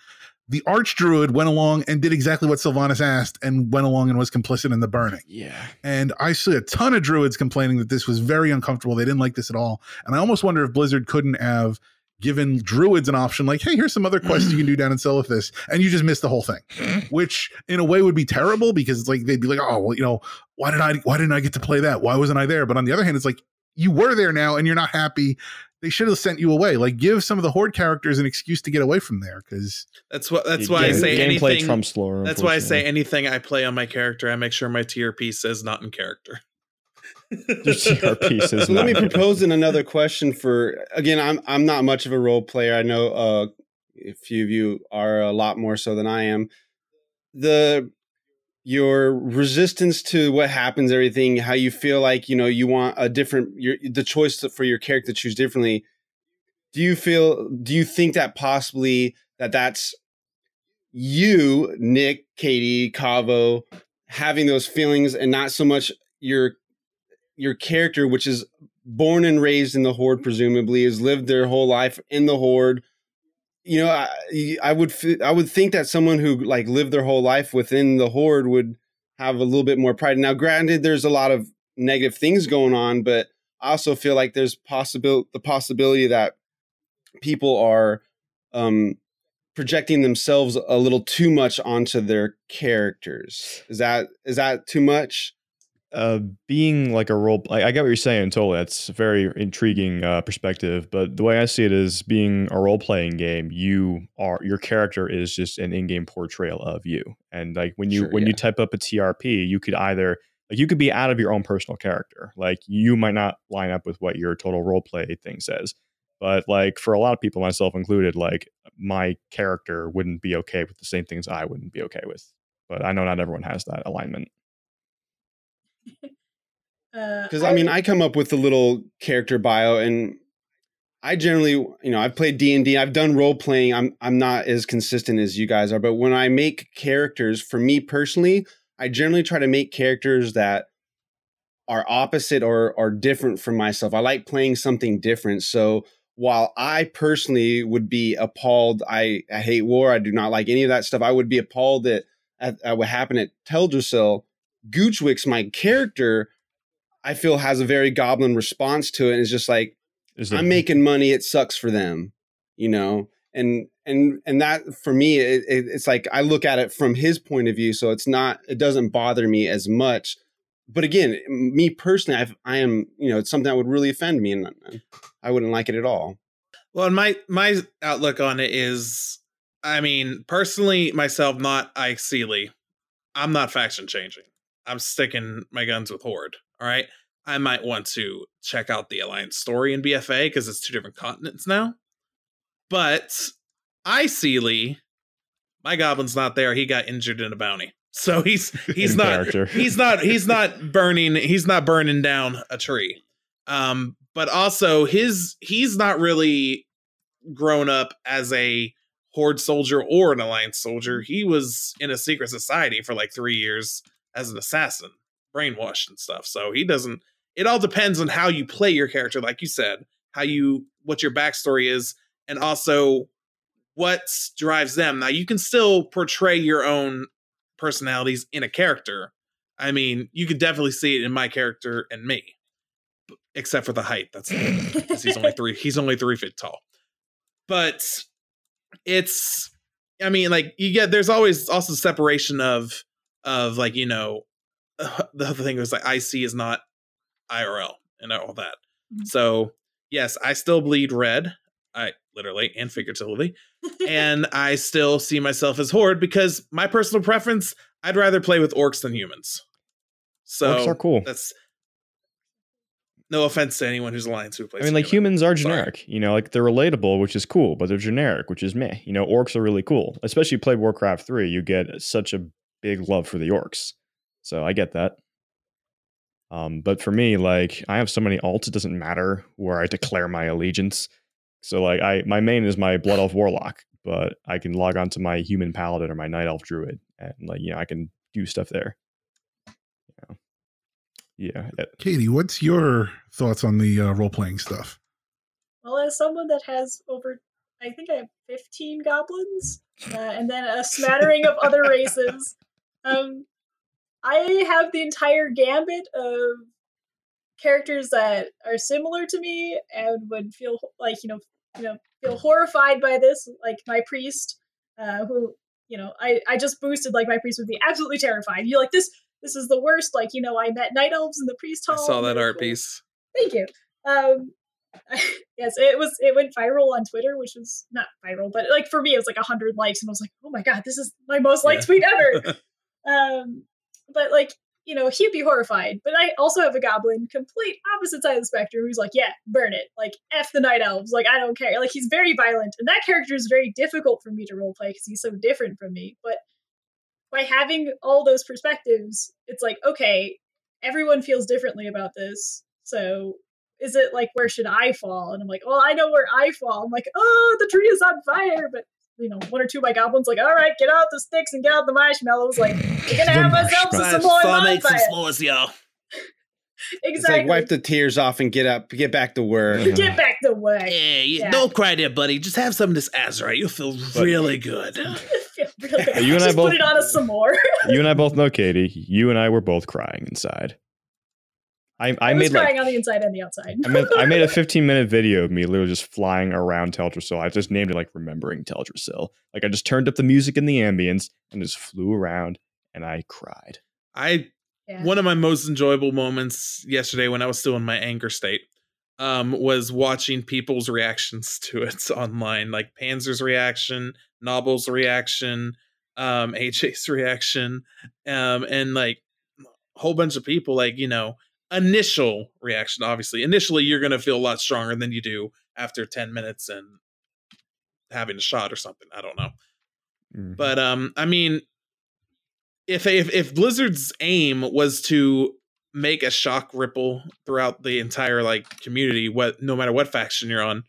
the arch druid went along and did exactly what Sylvanas asked and went along and was complicit in the burning. Yeah. And I see a ton of druids complaining that this was very uncomfortable. They didn't like this at all. And I almost wonder if Blizzard couldn't have given druids an option like, hey, here's some other quests you can do down in Silithus, and you just missed the whole thing. (laughs) Which in a way would be terrible because it's like they'd be like, oh, well, you know, why did I why didn't I get to play that? Why wasn't I there? But on the other hand, it's like you were there now and you're not happy. They should have sent you away. Like give some of the horde characters an excuse to get away from there because That's what. That's Yeah, why I say gameplay anything. trumps lore. That's why I say anything I play on my character, I make sure my TRP says not in character. (laughs) Your TRP says So let me propose in another question for again. I'm I'm not much of a role player. I know uh, a few of you are a lot more so than I am. The your resistance to what happens, everything, how you feel like you know you want a different your the choice for your character to choose differently. Do you feel? Do you think that possibly that that's you, Nick, Katie, Cavo, having those feelings and not so much your your character, which is born and raised in the horde, presumably has lived their whole life in the horde. You know, I, I would I would think that someone who like lived their whole life within the horde would have a little bit more pride. Now, granted, there's a lot of negative things going on, but I also feel like there's possible the possibility that people are um, projecting themselves a little too much onto their characters. Is that is that too much? Uh, being like a role, like, I get what you're saying. Totally, that's a very intriguing uh, perspective. But the way I see it is, being a role playing game, you are your character is just an in game portrayal of you. And like when you Sure, when you type up a TRP, you could either like you could be out of your own personal character. Like you might not line up with what your total role play thing says. But like for a lot of people, myself included, like my character wouldn't be okay with the same things I wouldn't be okay with. But I know not everyone has that alignment. (laughs) Uh, Because I mean, I come up with a little character bio, and I generally, you know, I've played D and D. I've done role playing. I'm I'm not as consistent as you guys are, but when I make characters, for me personally, I generally try to make characters that are opposite or are different from myself. I like playing something different. So while I personally would be appalled, I, I hate war. I do not like any of that stuff. I would be appalled at, at, at what happened at Teldrassil. Goochwick's my character. I feel has a very goblin response to it. And it's just like Is there, I'm making money. It sucks for them, you know. And and and that for me, it, it, it's like I look at it from his point of view, so it's not. It doesn't bother me as much. But again, me personally, I've, I am, you know, it's something that would really offend me, and I wouldn't like it at all. Well, and my my outlook on it is, I mean, personally, myself, not Ike Seeley, I'm not faction changing. I'm sticking my guns with Horde. All right, I might want to check out the Alliance story in BFA because it's two different continents now. But I see Lee. my goblin's not there. He got injured in a bounty, so he's (laughs) he's not character. he's not he's not burning he's not burning down a tree um but also his he's not really grown up as a horde soldier or an alliance soldier he was in a secret society for like three years as an assassin brainwashed and stuff so he doesn't it all depends on how you play your character like you said how you what your backstory is and also what drives them now you can still portray your own personalities in a character I mean, you could definitely see it in my character and me, except for the height. That's because he's only (laughs) three. He's only three feet tall. But it's, I mean, like you get. There's always also separation of of like you know, (laughs) the other thing was like IC is not IRL and all that. Mhm. So yes, I still bleed red. I literally and figuratively, (laughs) and I still see myself as horde because my personal preference. I'd rather play with orcs than humans. So Orcs are cool. that's no offense to anyone who's alliance who plays. I mean, like human. humans are Sorry. generic. You know, like they're relatable, which is cool, but they're generic, which is meh. You know, orcs are really cool. Especially play Warcraft 3, you get such a big love for the orcs. So I get that. Um, but for me, like I have so many alts, it doesn't matter where I declare my allegiance. So like I my main is my Blood Elf Warlock, but I can log on to my human paladin or my Night Elf Druid and like you know, I can do stuff there. You know. Yeah. Katie, what's your thoughts on the uh, role playing stuff? Well, as someone that has over, I think I have 15 goblins, uh, and then a smattering of other races. Um, I have the entire gambit of characters that are similar to me and would feel like you know you know feel horrified by this like my priest uh who you know i i just boosted like my priest would be absolutely terrified you're like this this is the worst like you know i met night elves in the priest I hall saw that art cool. piece. thank you um (laughs) yes it was it went viral on twitter which was not viral but like for me it was like 100 likes and i was like oh my god this is my most liked tweet ever um but like you know he'd be horrified but i also have a goblin complete opposite side of the spectrum who's like yeah burn it. Like f the night elves. Like i don't care. Like he's very violent and that character is very difficult for me to roleplay because he's so different from me but by having all those perspectives it's like okay everyone feels differently about this so is it like where should i fall? And i'm like well i know where i fall. I'm like oh the tree is on fire but you know, one or two of my goblins like, all right, get out the sticks and get out the marshmallows. Like, we're gonna have ourselves Time some more to make some s'mores, y'all. (laughs) It's Exactly. like wipe the tears off and get up, get back to work. (laughs) Get back to work. Hey, you- Yeah. don't cry there, buddy. Just have some of this Azerite. (laughs) You'll feel really good. Feel really good. You and I Just both- put it on us some more. you and I both know, Katie. You and I were both crying inside. I, I, I, was made like on the inside and the outside. I made, I made a (laughs) 15 minute video of me literally just flying around Teldrassil. I just named it like remembering Teldrassil. Like I just turned up the music and the ambience and just flew around and I cried. I Yeah. one of my most enjoyable moments yesterday when I was still in my anger state um, was watching people's reactions (laughs) to it online, like Panzer's reaction, Nobbel's reaction, um, (laughs) AJ's reaction, um, and like a whole bunch of people, like you know, initial reaction. Obviously, initially you're gonna feel a lot stronger than you do after ten minutes and having a shot or something. I don't know. Mhm. But um, I mean, if if if Blizzard's aim was to make a shock ripple throughout the entire like community, what no matter what faction you're on,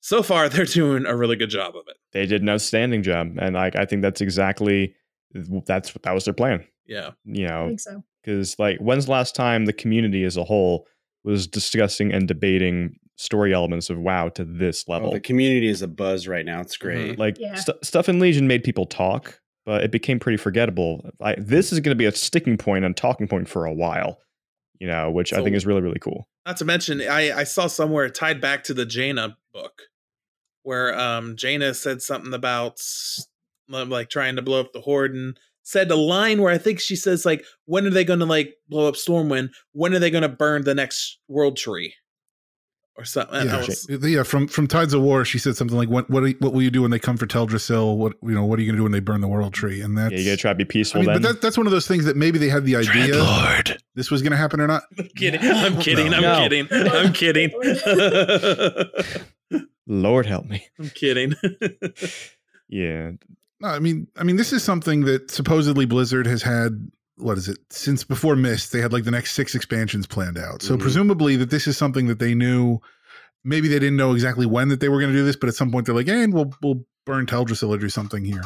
so far (laughs) they're doing a really good job of it. they did an outstanding job. And like I think that's exactly that's that was their plan. Yeah, You I know, think so. Because like when's the last time the community as a whole was discussing and debating story elements of WoW to this Oh, level? the community is a buzz right now. It's great. like Yeah. stu- stuff in Legion made people talk, but it became pretty forgettable. I, this is going to be a sticking point and talking point for a while, you know, which I think is really really cool. not to mention I I saw somewhere tied back to the Jaina book where um Jaina said something about like trying to blow up the horde and said a line where I think she says like when are they going to like blow up Stormwind? When are they going to burn the next world tree? Or something. Yeah, was- uh, yeah. From from Tides of War, she said something like, "What what what will you do when they come for Teldrassil? What you know? What are you going to do when they burn the World Tree?" And that's Yeah, you got to try to be I peaceful mean, then. but that, that's one of those things that maybe they had the idea Dreadlord. this was going to happen or not. I'm (laughs) kidding. I'm kidding. I'm No. kidding. I'm kidding. (laughs) Lord help me. I'm kidding. (laughs) Yeah, No, I mean, I mean, this is something that supposedly Blizzard has had. What is it? Since before Mist, they had like the next six expansions planned out. So Mhm. presumably that this is something that they knew. Maybe they didn't know exactly when that they were going to do this, but at some point they're like, "Hey, and we'll we'll burn Teldrassil or do something here."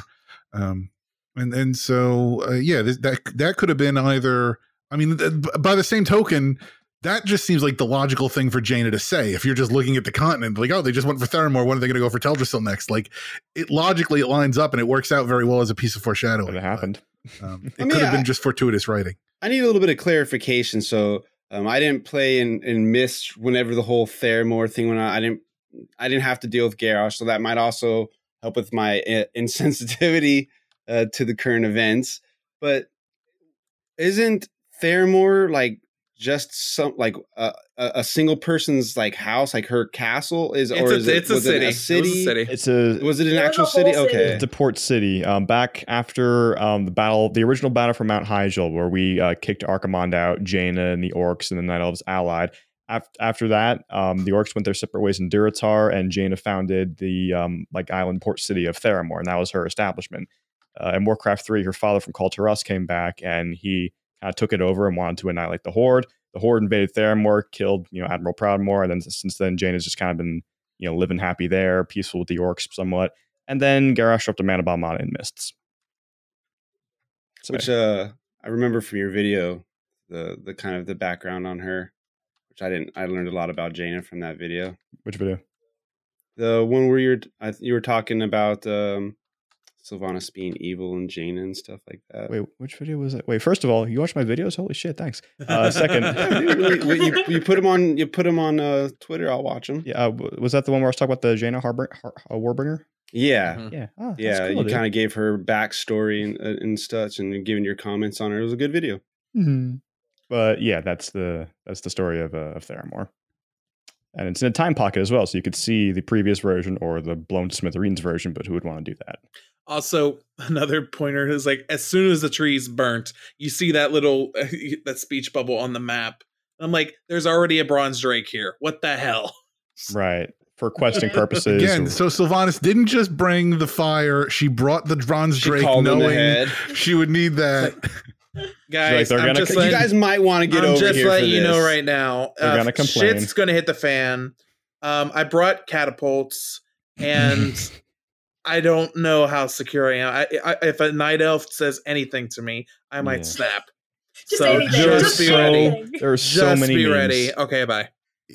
Um, and and so uh, yeah, this, that that could have been either. I mean, by the same token, that just seems like the logical thing for Jaina to say. If you're just looking at the continent, like, oh, they just went for Theramore, when are they going to go for Teldrassil next? Like, it logically it lines up and it works out very well as a piece of foreshadowing. but it happened. But, um, (laughs) it I mean, could have been just fortuitous writing. I need a little bit of clarification. So um, I didn't play in, in Mist whenever the whole Theramore thing went on. I didn't I didn't have to deal with Garrosh, so that might also help with my uh, (laughs) insensitivity uh, to the current events. But isn't Theramore like just some like a, a a single person's like house, like her castle is, It's or a- is it, it's a was it city. It a was a city? city. It's a Was it an It actual city? city. Okay. It's the port city. Um, back after um, the battle, the original battle for Mount Hyjal, where we uh, kicked Archimonde out, Jaina and the Orcs and the Night Elves allied. Af- after that, um, the Orcs went their separate ways in Durotar, and Jaina founded the um, like island port city of Theramore, and that was her establishment. Uh, in Warcraft 3, her father from Kul Tiras came back, and he kind of took it over and wanted to annihilate the Horde. The Horde invaded Theramore, killed you know Admiral Proudmoore, and then since then, Jane has just kind of been you know living happy there, peaceful with the Orcs somewhat and then Garrosh dropped a mana bomb on it in mists. So, which uh I remember from your video the the kind of the background on her, which I didn't. I learned a lot about Jaina from that video. which video? The one where you're you were talking about um, Sylvanas being evil and Jaina and stuff like that. Wait, which video was it? Wait, first of all, you watch my videos? Holy shit, thanks. Uh, (laughs) second, Yeah, you, you put them on you put them on uh, Twitter. I'll watch them. yeah, uh, was that the one where I was talking about the Jaina Harbor, Har- uh, Warbringer? Yeah, Mhm. Yeah, oh, yeah. cool, you kind of gave her backstory and, uh, and such, and giving your comments on her. It was a good video. Mhm. But yeah, that's the that's the story of uh, of Theramore, and it's in a time pocket as well, so you could see the previous version or the blown to smithereens version. But who would want to do that? Also, (laughs) another pointer is like as soon as the tree's burnt, you see that little (laughs) that speech bubble on the map. I'm like, there's already a bronze drake here. What the hell? (laughs) Right for questing purposes. Again, so Sylvanas didn't just bring the fire; she brought the bronze She drake, knowing ahead. she would need that. Guys, they're I'm just You You guys might want to get I'm over just here. letting for you know right now. They're uh, gonna complain. Shit's gonna hit the fan. Um, I brought catapults, and (laughs) I don't know how secure I am. I, I, if a night elf says anything to me, I might Yeah. snap. Just So anything. just Just, be so- ready. anything. there are so Just many be memes. ready. Okay, bye.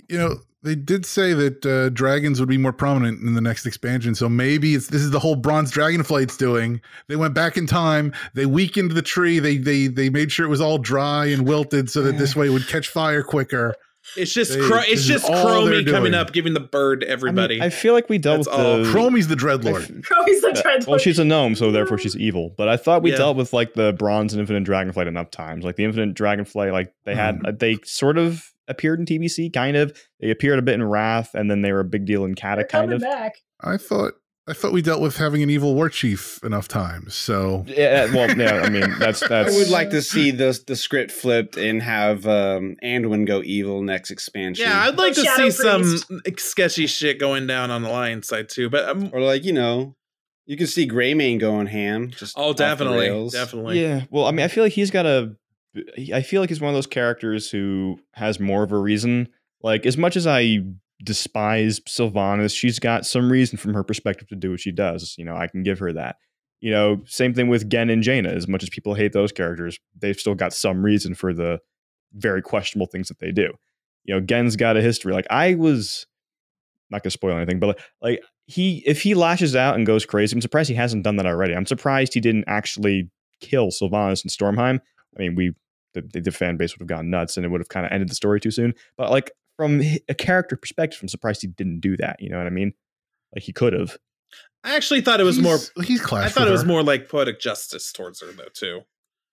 you know, they did say that uh, dragons would be more prominent in the next expansion. So maybe it's this is the whole bronze dragonflight's doing. They went back in time. They weakened the tree. They they they made sure it was all dry and wilted so that this way it would catch fire quicker. It's just They- cro- it's just all Chromie coming up, giving the bird to I mean, everybody. I, feel like we dealt That's with all. the Chromie's the dreadlord. f- Crowie's the dreadlord. well, she's a gnome, so therefore she's evil. But I thought we Yeah. dealt with like the bronze and infinite dragonflight enough times. Like the infinite dragonflight, like they had, uh, they sort of appeared in TBC, kind of. They appeared a bit in Wrath, and then they were a big deal in Kata, They're kind coming of. back. I thought I thought we dealt with having an evil war chief enough times. So Yeah, well, yeah. I mean, that's (laughs) that's. I would like to see the the script flipped and have um, Anduin go evil next expansion. yeah, I'd like The to Shadow see some sketchy shit going down on the lion side too. But um, or like you know, you can see Greymane going ham. Just oh, definitely, definitely. Yeah, well, I mean, I feel like he's got a. I feel like he's one of those characters who has more of a reason. Like, as much as I despise Sylvanas, she's got some reason from her perspective to do what she does. You know, I can give her that. You know, same thing with Genn and Jaina. As much as people hate those characters, they've still got some reason for the very questionable things that they do. You know, Genn's got a history. Like, I was not gonna spoil anything, but like, like he, if he lashes out and goes crazy, I'm surprised he hasn't done that already. I'm surprised he didn't actually kill Sylvanas and Stormheim. I mean, we the, the fan base would have gone nuts and it would have kind of ended the story too soon. But like from a character perspective, I'm surprised he didn't do that. You know what I mean? Like he could have. I actually thought it was more. he's, he's. I thought with it was more like poetic justice towards her though too.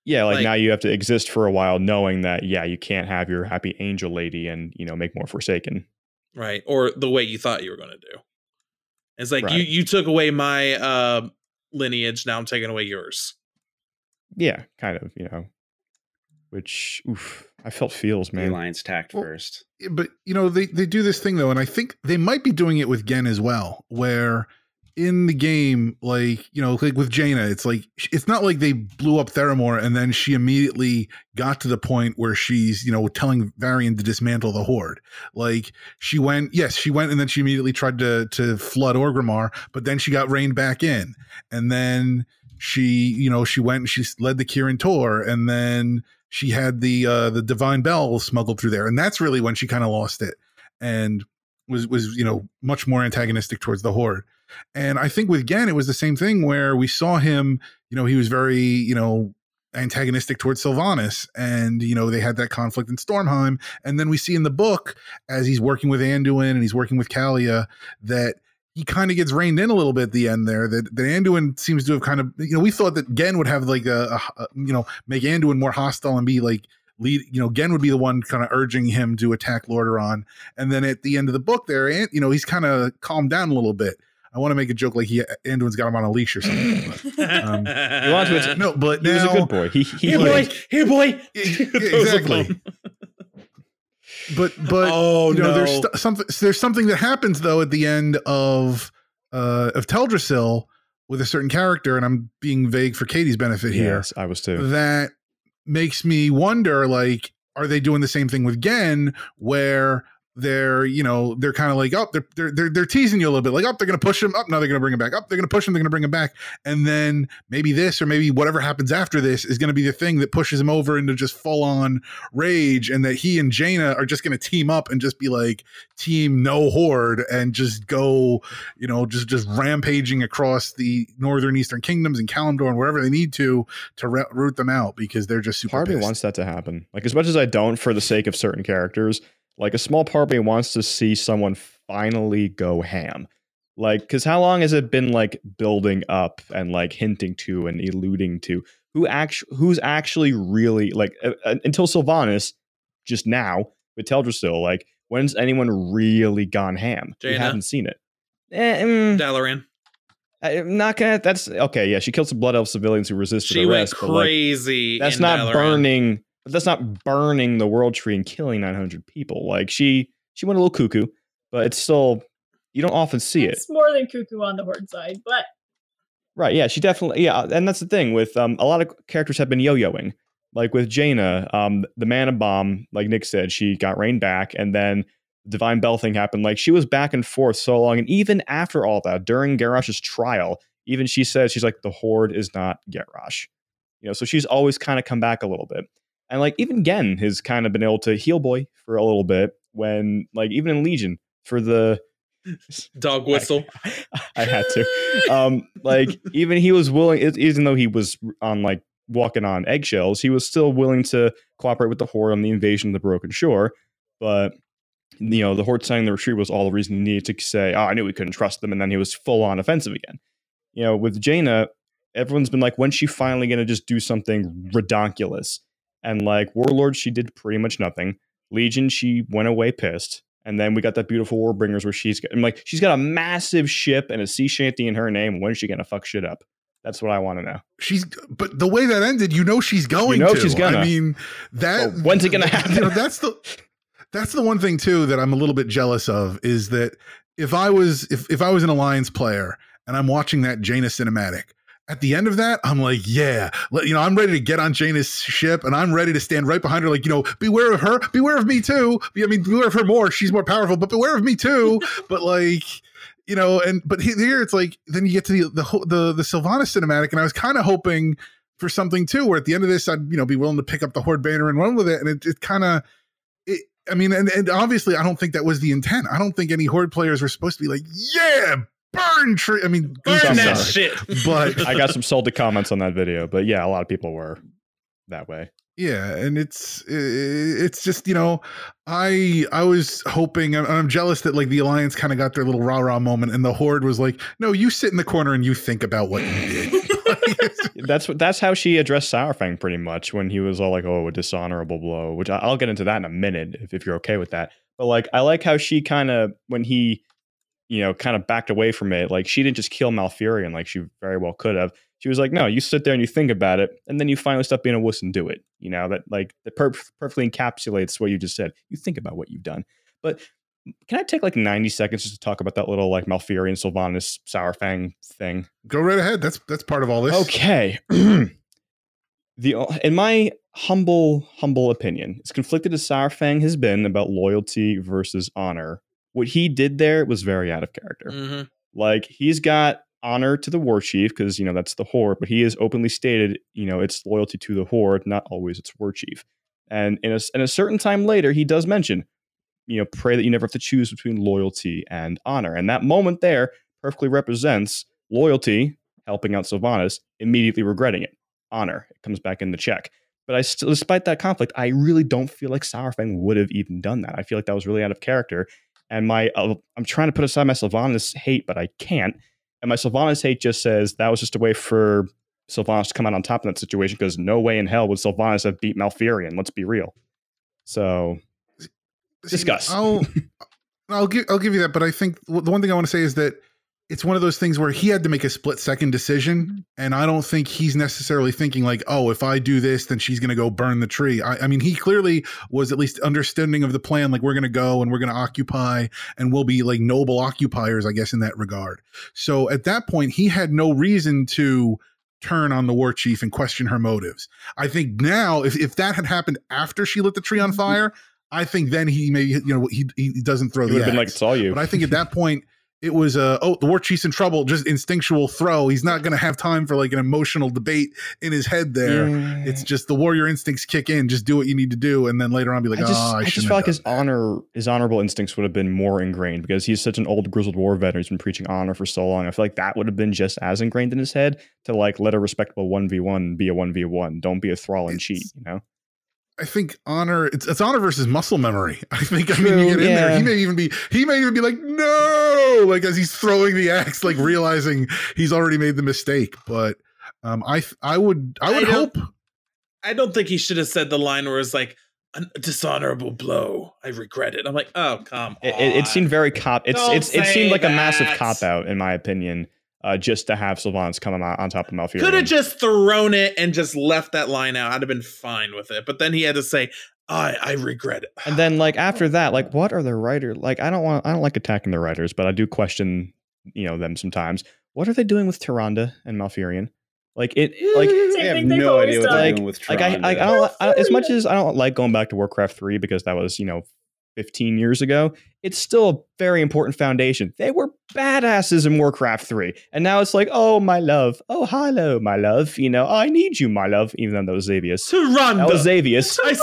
Yeah, like, Like- now you have to exist for a while, knowing that yeah, you can't have your happy angel lady and you know make more Forsaken. right? Or the way you thought you were going to do. It's like you you took away my uh, lineage, now I'm taking away yours. Yeah, kind of. You know, which oof, I felt feels The man. alliance tact Well, first. but you know they they do this thing though and i think they might be doing it with genn as well where in the game like you know like with jaina it's like it's not like they blew up theramore and then she immediately got to the point where she's you know telling varian to dismantle the horde like she went yes she went and then she immediately tried to to flood orgrimmar but then she got reined back in and then she you know she went and she led the kirin tor and then she had the uh the divine bell smuggled through there and that's really when she kind of lost it and was was you know much more antagonistic towards the horde. And i think with genn it was the same thing where we saw him you know he was very you know antagonistic towards sylvanas and you know they had that conflict in stormheim. And then we see in the book as he's working with anduin and he's working with calia that he kind of gets reined in a little bit at the end there. That that Anduin seems to have kind of you know we thought that Genn would have like a, a, a you know make Anduin more hostile and be like lead you know Genn would be the one kind of urging him to attack Lordaeron, and then at the end of the book there, and you know he's kind of calmed down a little bit. I want to make a joke like he Anduin's got him on a leash or something. but- (laughs) Um, you want to- no, but He was now, a good boy. He he Here, boy. Here, boy. (laughs) Yeah, (laughs) Throws a exactly. But but oh you know, no. there's st- something. There's something that happens though at the end of uh of Teldrassil with a certain character, and I'm being vague for Katie's benefit here. Yes, I was too. That makes me wonder, like, are they doing the same thing with Genn, where they're you know they're kind of like oh they're, they're they're they're teasing you a little bit like oh they're gonna push him up now they're gonna bring him back up they're gonna push him they're gonna bring him back and then maybe this or maybe whatever happens after this is gonna be the thing that pushes him over into just full on rage and that he and Jaina are just gonna team up and just be like team no horde and just go you know just just rampaging across the northern eastern kingdoms and Kalimdor and wherever they need to to root them out because they're just super. Part me wants that to happen. Like as much as I don't for the sake of certain characters like a small part of me wants to see someone finally go ham. Like, because how long has it been like building up and like hinting to and alluding to who actually who's actually really like uh, uh, until Sylvanas just now with Teldrassil, like when's anyone really gone ham? Jaina. We haven't seen it. Eh, mm, Dalaran. I'm not gonna. That's okay. Yeah, she killed some blood elf civilians who resisted She arrest. went but, like, crazy. that's not Dalaran. burning but that's not burning the world tree and killing 900 people. Like she she went a little cuckoo but it's still you don't often see it's it. It's more than cuckoo on the horde side, but right yeah she definitely yeah and that's the thing with um a lot of characters have been yo-yoing. Like with jaina um the mana bomb like nick said she got reined back and then the divine bell thing happened. Like she was back and forth so long and even after all that during garrosh's trial even she says she's like the horde is not garrosh you know so she's always kind of come back a little bit and like even Genn has kind of been able to heel boy for a little bit when like even in Legion for the (laughs) Dog whistle. (laughs) I had to. Um like even he was willing even though he was on like walking on eggshells, he was still willing to cooperate with the Horde on the invasion of the Broken Shore. But you know, the Horde signing the retreat was all the reason he needed to say, Oh, I knew we couldn't trust them, and then he was full on offensive again. You know, with Jaina, everyone's been like, when's she finally gonna just do something redonkulous? And like Warlord, she did pretty much nothing. Legion, she went away pissed. And then we got that beautiful Warbringers where she's got, I'm like, she's got a massive ship and a sea shanty in her name. When is she gonna fuck shit up? That's what I want to know. She's, but the way that ended, you know, she's going. You know to. she's gonna. I mean, that. So when's it gonna happen? (laughs) You know, that's the. That's the one thing too that I'm a little bit jealous of is that if I was if if I was an alliance player and I'm watching that Jaina cinematic, at the end of that, I'm like, yeah, you know, I'm ready to get on Jaina's ship and I'm ready to stand right behind her, like, you know, beware of her, beware of me too. I mean, beware of her more. She's more powerful, but beware of me too. (laughs) but like, you know, and but here it's like, then you get to the the the, the Sylvanas cinematic, and I was kind of hoping for something too, where at the end of this, I'd you know be willing to pick up the Horde banner and run with it, and it, it kind of. It, I mean, and, and obviously, I don't think that was the intent. I don't think any Horde players were supposed to be like, "Yeah, burn tree. I mean, burn that sorry. shit. But (laughs) I got some salted comments on that video, but yeah, a lot of people were that way. Yeah, and it's it's just you know, I I was hoping I'm, I'm jealous that like the alliance kind of got their little rah rah moment, and the horde was like, no, you sit in the corner and you think about what you did. (laughs) (laughs) that's what that's how she addressed Saurfang pretty much when he was all like, "Oh, a dishonorable blow," which I, I'll get into that in a minute if, if you're okay with that. But like, I like how she kind of when he you know, kind of backed away from it. Like she didn't just kill Malfurion like she very well could have. She was like, no, you sit there and you think about it, and then you finally stop being a wuss and do it. You know, that like that per- perfectly encapsulates what you just said. You think about what you've done. But can I take like 90 seconds just to talk about that little like Malfurion, Sylvanas, Saurfang thing? Go right ahead. That's that's part of all this. Okay. (clears throat) the in my humble humble opinion, as conflicted as Saurfang has been about loyalty versus honor, what he did there was very out of character. Mm-hmm. Like he's got honor to the war chief because you know that's the horde, but he has openly stated you know it's loyalty to the horde, not always its war chief. And in a, in a certain time later, he does mention, you know, pray that you never have to choose between loyalty and honor. And that moment there perfectly represents loyalty, helping out Sylvanas, immediately regretting it. Honor, it comes back in the check. But I still, despite that conflict, I really don't feel like Saurfang would have even done that. I feel like that was really out of character. And my, uh, I'm trying to put aside my Sylvanas hate, but I can't. And my Sylvanas hate just says that was just a way for Sylvanas to come out on top in that situation because no way in hell would Sylvanas have beat Malfurion. Let's be real. So discuss. I'll, (laughs) I'll give I'll give you that, but I think the one thing I want to say is that it's one of those things where he had to make a split second decision mm-hmm. and i don't think he's necessarily thinking like oh if i do this then she's going to go burn the tree. I, I, mean he clearly was at least understanding of the plan like we're going to go and we're going to occupy and we'll be like noble occupiers i guess in that regard. So at that point he had no reason to turn on the war chief and question her motives. I think now if, if that had happened after she lit the tree on mm-hmm. fire I think then he maybe you know he he doesn't throw It the have been like, it's all you. But I think at that (laughs) point, it was a oh the war chief's in trouble, just instinctual throw. He's not going to have time for like an emotional debate in his head there. Yeah. It's just the warrior instincts kick in. Just do what you need to do, and then later on be like, I just, oh, I, I, just feel like his honor, his honorable instincts would have been more ingrained because he's such an old grizzled war veteran. He's been preaching honor for so long. I feel like that would have been just as ingrained in his head to like let a respectable one v one be a one v one. Don't be a thrall and cheat. You know. I think honor it's it's honor versus muscle memory. (laughs) I think I mean you get in there. He may even be he may even be like no, like as he's throwing the axe, like realizing he's already made the mistake. But um, I I would I I would don't- hope I don't think he should have said the line where it's like a dishonorable blow. I regret it. I'm like, oh come It, on. it, it seemed very cop. It's Don't it's it seemed like a massive cop out in my opinion. Uh, just to have Sylvanas come on, on top of Malfurion. Could have just thrown it and just left that line out. I'd have been fine with it. But then he had to say, I I regret it. And then like (sighs) after that, like what are the writers like? I don't want I don't like attacking the writers, but I do question you know them sometimes. What are they doing with Tyrande and Malfurion? Like it (laughs) like Same They have no idea what done. they're Like- doing with like I, I, I don't I, as much as I don't like going back to Warcraft 3 because that was, you know, 15 years ago, it's still a very important foundation. They were badasses in Warcraft 3. And now it's like, oh my love. Oh hello, my love. You know, I need you, my love, even though that was Xavius. Tyrande. That was Xavius. I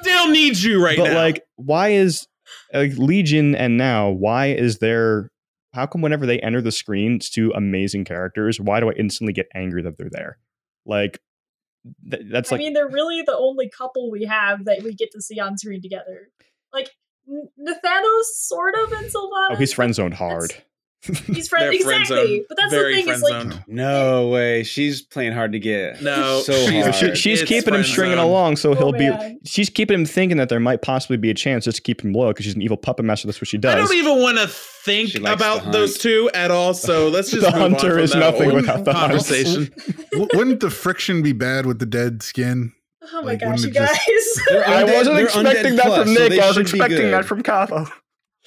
still need you right but now. But, like why is like Legion and now why is there how come whenever they enter the screen it's two amazing characters why do I instantly get angry that they're there like th- that's I like mean, they're really the only couple we have that we get to see on screen together. Like N- Nathanos, sort of, and Sylvanas. oh he's friend zoned that's- hard He's (laughs) friend They're exactly. But that's Very the thing is like. No way. She's playing hard to get. No, (laughs) so she's- hard. She- she's It's keeping him stringing zone. along so Oh, he'll be she's keeping him thinking that there might possibly be a chance just to keep him loyal because she's an evil puppet master that's what she does. I don't even want to think about those two at all. So (laughs) let's just The move on hunter from is that nothing without the conversation. Wouldn't the friction be bad with the dead skin? Oh my Like, gosh, you guys. just- (laughs) They're I wasn't expecting that plus, from Nick they I was expecting that from Kavo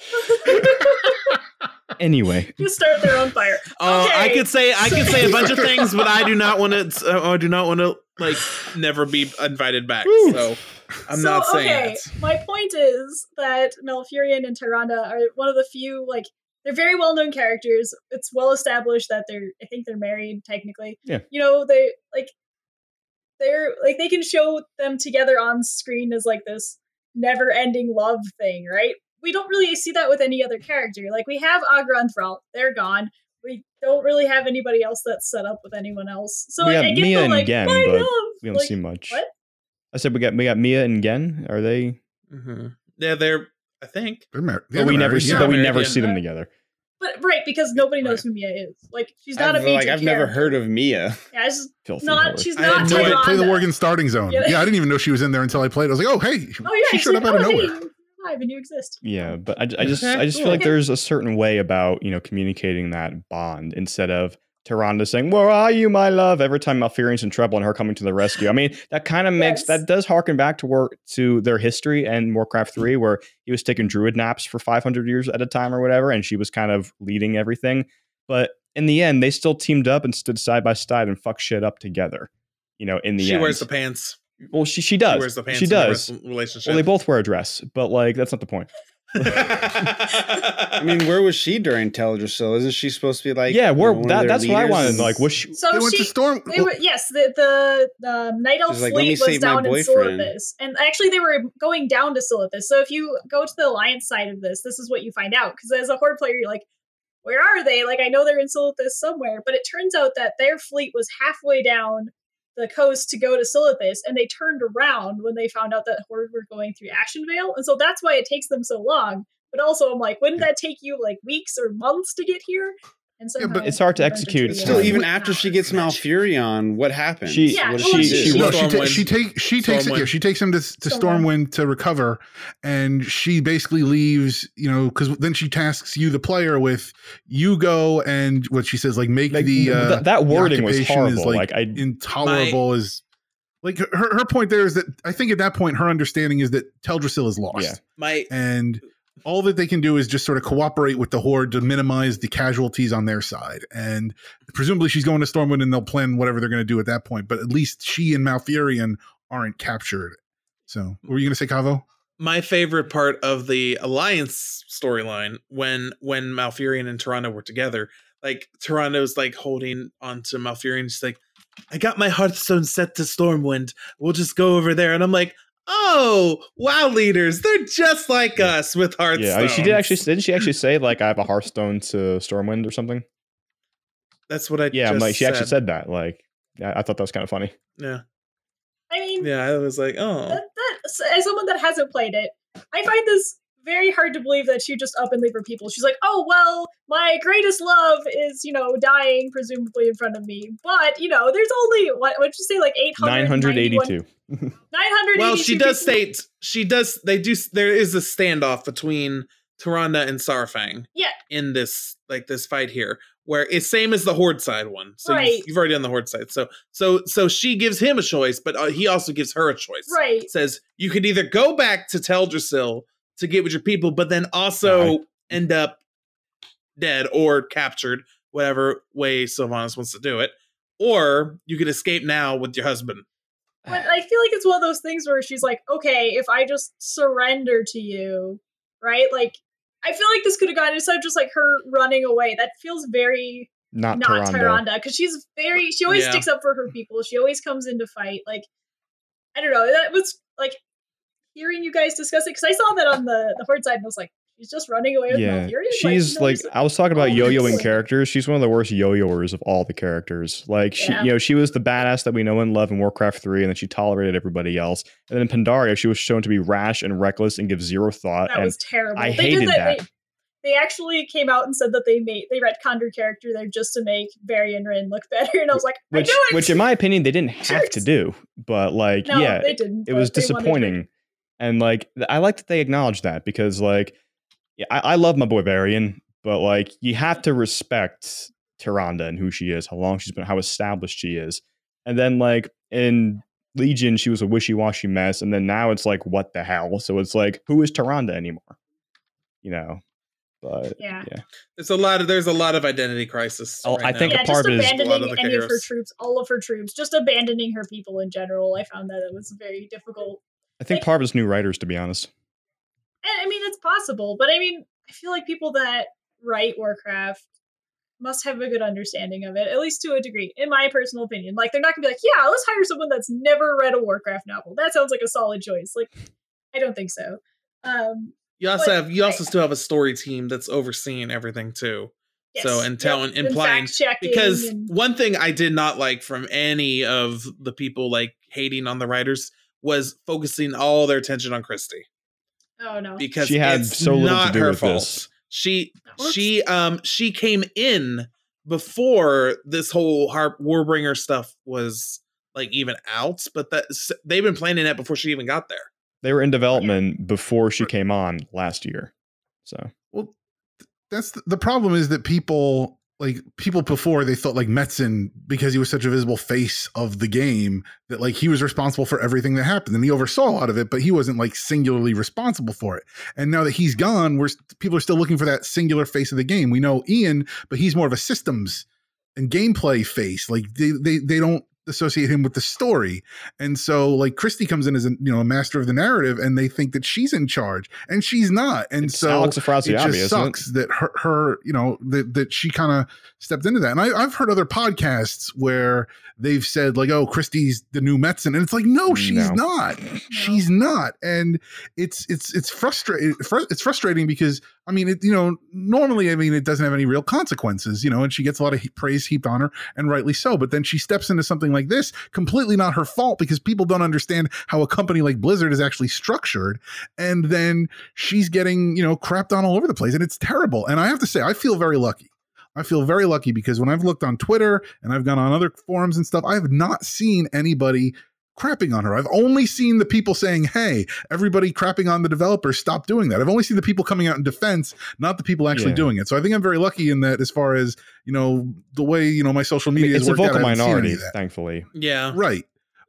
(laughs) anyway you start their own fire. Uh, I could say I could say a bunch of things, but I do not want to. (laughs) Uh, I do not want to like never be invited back. Whew. So I'm so, not saying okay, it. my point is that Malfurion and Tyrande are one of the few like they're very well known characters. It's well established that they're I think they're married technically. Yeah. You know, they like they're like they can show them together on screen as like this never ending love thing, right? We don't really see that with any other character. Like we have Aggra and Thrall, they're gone. We don't really have anybody else that's set up with anyone else. So We like, got I get Mia the and like Genn, but love. we don't like, see much what? I said we got we got Mia and Genn are they Mhm. Yeah, they're. I think They're mar- but we never see yeah. but we never yeah. see them together But right, because nobody knows Right. who Mia is. Like she's not I've, a major like I've never heard of Mia. Yeah, it's just filthy not. whore. She's I not. had Play, no the, Tyrande. play the Worgen starting zone. Yeah. Yeah. I didn't even know she was in there until I played. I was like, oh hey, Oh yeah, she she's showed like, up out of oh, nowhere. Hey, you're alive and you exist. Yeah, but I, I just Okay, I just feel like there's a certain way about you know communicating that bond instead of Tyrande saying "Where are you, my love?" every time Malfurion's in trouble and her coming to the rescue. I mean, that kind of makes Yes. that does harken back to work to their history and Warcraft Three, mm-hmm. where he was taking druid naps for 500 years at a time or whatever, and she was kind of leading everything. But in the end, they still teamed up and stood side by side and fucked shit up together. You know, in the she end, She wears the pants. well, she she does. She does. wears the pants. She does. Relationship. Well, they both wear a dress, but like that's not the point. I I mean, where was she during Teldrassil? Isn't she supposed to be like? yeah, you we're know, that, their that's what I wanted. Like, was she? So They went she. to Storm. They were, yes, the the, the night elf She's like, fleet was save my down in boyfriend." Silithus, and actually they were going down to Silithus. So if you go to the alliance side of this, this is what you find out. Because as a horde player, you're like, where are they? Like I know they're in Silithus somewhere, but it turns out that their fleet was halfway down the coast to go to Silithus, and they turned around when they found out that horde were going through Ashenvale, and so that's why it takes them so long. But also, I'm like, wouldn't that take you like weeks or months to get here? And Yeah, but it's hard to execute. Still, even after she gets Malfurion, what happens? She- Yeah, what does she- she, she do? no, she, ta- she take she takes it. Yeah, she takes him to to Stormwind. Stormwind to recover, and she basically leaves. You know, because then she tasks you, the player, with you go and what she says, like make Like, the uh, that, that wording was occupation is, horrible. like, Like, I intolerable is like her her point there is that I think at that point her understanding is that Teldrassil is lost, Yeah. My and all that they can do is just sort of cooperate with the horde to minimize the casualties on their side. And presumably she's going to Stormwind and they'll plan whatever they're going to do at that point. But at least she and Malfurion aren't captured. So, what were you going to say, Cavo? my favorite part of the alliance storyline when when Malfurion and Tyrande were together. Like Tyrande's like holding onto Malfurion, she's like, "I got my Hearthstone set to Stormwind. We'll just go over there." And I'm like, "Oh, WoW leaders, they're just like Yeah. us with Hearthstone." Yeah, she did actually. Didn't she actually say like I have a Hearthstone to Stormwind or something? That's what I. Yeah, I'm just like she actually said that. Like, I, I thought that was kind of funny. Yeah, I mean, yeah. I was like, "Oh, that, that, as someone that hasn't played it, I find this very hard to believe that she just up and leave her people. She's like, oh well, my greatest love is you know dying presumably in front of me, but you know there's only what what'd you say like eight hundred Nine hundred eighty-two. (laughs) Nine hundred. well she does state she does they do there is a standoff between Tyrande and Saurfang Yeah. in this like this fight here where it's same as the horde side one so Right. you've, you've already done the horde side so so so she gives him a choice but uh, he also gives her a choice right. says you could either go back to Teldrassil to get with your people but then also Right. end up dead or captured whatever way Sylvanas wants to do it or you can escape now with your husband But I feel like it's one of those things where she's like, okay, if I just surrender to you, right? Like, I feel like this could have gone instead of just like her running away. That feels very Not, not Tyrande. Tyrande because she's very she always Yeah. sticks up for her people. She always comes in to fight. Like, I don't know. That was like hearing you guys discuss it because I saw that on the the horde side and I was like, she's just running away with Yeah, Malfurion. she's know, like I was talking about Oh, yo-yoing characters. She's one of the worst yo-yoers of all the characters. Like she, Yeah. you know, she was the badass that we know and love in Warcraft three, and then she tolerated everybody else. And then in Pandaria, she was shown to be rash and reckless and give zero thought. that was terrible. I they hated did that. that. They, they actually came out and said that they made they retconned her character there just to make Varian look (laughs) better, and I was like, which, I which in my opinion, they didn't (laughs) have to do. But like, no, yeah, they didn't. it was disappointing. And like, I like that they acknowledge that because like, yeah, I, I love my boy Varian, but like, you have to respect Tyrande and who she is, how long she's been, how established she is, and then like in Legion, she was a wishy-washy mess, and then now it's like, what the hell? So it's like, who is Tyrande anymore? You know, but Yeah. There's a lot of there's a lot of identity crisis. Oh, right I think now. a yeah, part just of it is- A lot abandoning of the any of her troops, all of her troops, just abandoning her people in general. I found that it was very difficult. I think Like- part of it's new writers, to be honest. And I mean, it's possible, but I mean, I feel like people that write Warcraft must have a good understanding of it, at least to a degree, in my personal opinion. Like, they're not gonna be like, yeah, let's hire someone that's never read a Warcraft novel. That sounds like a solid choice. Like, I don't think so. Um, You also have you also I- still have a story team that's overseeing everything too. So, and telling- and implying- fact-checking Because and- one thing I did not like from any of the people like hating on the writers was focusing all their attention on Christie oh no, because She had it's so little to do her with fault. this. She she um she came in before this whole Harp Warbringer stuff was like even out, but that they've been planning that before she even got there. They were in development before she came on last year. So Well, th- that's the, the problem is that people like people before they thought like Metzen because he was such a visible face of the game that like he was responsible for everything that happened and he oversaw a lot of it, but he wasn't like singularly responsible for it. And now that he's gone, we're people are still looking for that singular face of the game. We know Ian, but he's more of a systems and gameplay face. Like they they they don't associate him with the story. And so like Christie comes in as a you know a master of the narrative and they think that she's in charge and she's not. And it's so Alex it just isn't it? sucks that her, her, you know, that that she kind of stepped into that. And I, I've heard other podcasts where they've said like, "Oh, Christie's the new Metzen," and it's like, no, mm, she's No. not. She's not. And it's it's it's frustrating. It's frustrating because I mean, it you know, normally I mean, it doesn't have any real consequences, you know, and she gets a lot of praise heaped on her, and rightly so. But then she steps into something like this, completely not her fault because people don't understand how a company like Blizzard is actually structured, and then she's getting you know crapped on all over the place and it's terrible and i have to say i feel very lucky i feel very lucky because when i've looked on twitter and i've gone on other forums and stuff i have not seen anybody crapping on her i've only seen the people saying hey everybody crapping on the developer stop doing that i've only seen the people coming out in defense not the people actually Yeah. doing it so i think i'm very lucky in that as far as you know the way you know my social I mean, media it's is a worked out, vocal I haven't seen any minority, thankfully. Yeah. right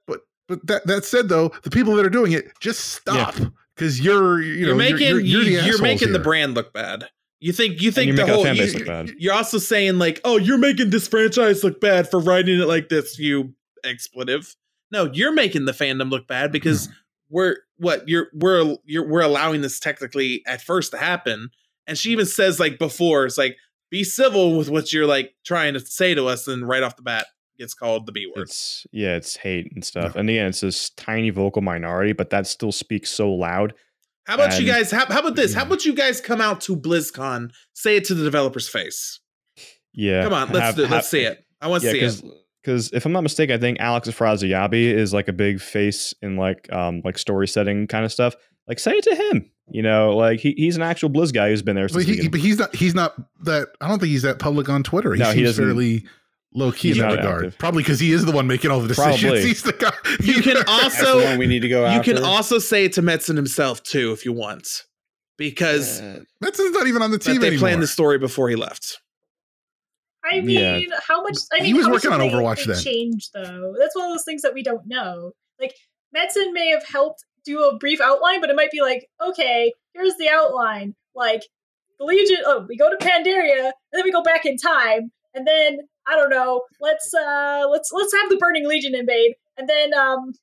but but that that said though the people that are doing it just stop because you're you know You're making you're, you're, you, the are assholes making the brand look bad. You think you think you the make our whole fan you, base look bad. you're also saying like, oh, you're making this franchise look bad for writing it like this. You expletive. No, you're making the fandom look bad because mm-hmm. we're what you're we're you're we're allowing this technically at first to happen. And she even says like before, it's like be civil with what you're like trying to say to us, and right off the bat gets called the B word. It's yeah, it's hate and stuff. And again, it's this tiny vocal minority, but that still speaks so loud. How about you guys? How, how about this? How (clears throat) about you guys come out to BlizzCon, say it to the developer's face? Yeah, Come on, let's have- do, have- let's see it. I want to Yeah, see it. Because if I'm not mistaken, I think Alex Afrasiabi is like a big face in like um like story setting kind of stuff. Like say it to him. You know, like he, he's an actual Blizz guy who's been there But, since. the he, beginning. but he's not. He's not that. I don't think he's that public on Twitter. He No, he doesn't- fairly low key in that not regard. active. Probably because he is the one making all the decisions. Probably. He's the guy. (laughs) You can (laughs) That's the also one we need to go you after. can also say it to Metzen himself too if you want, because Uh, Metzen's not even on the that team they anymore. planned the story before he left. I Yeah. mean, how much? I mean, He mean, was how much working did on they- Overwatch then. Change though. That's one of those things that we don't know. Like Metzen may have helped do a brief outline, but it might be like, okay, here's the outline. Like the Legion. Oh, we go to Pandaria, and then we go back in time, and then I don't know. Let's uh let's let's have the Burning Legion invade, and then um,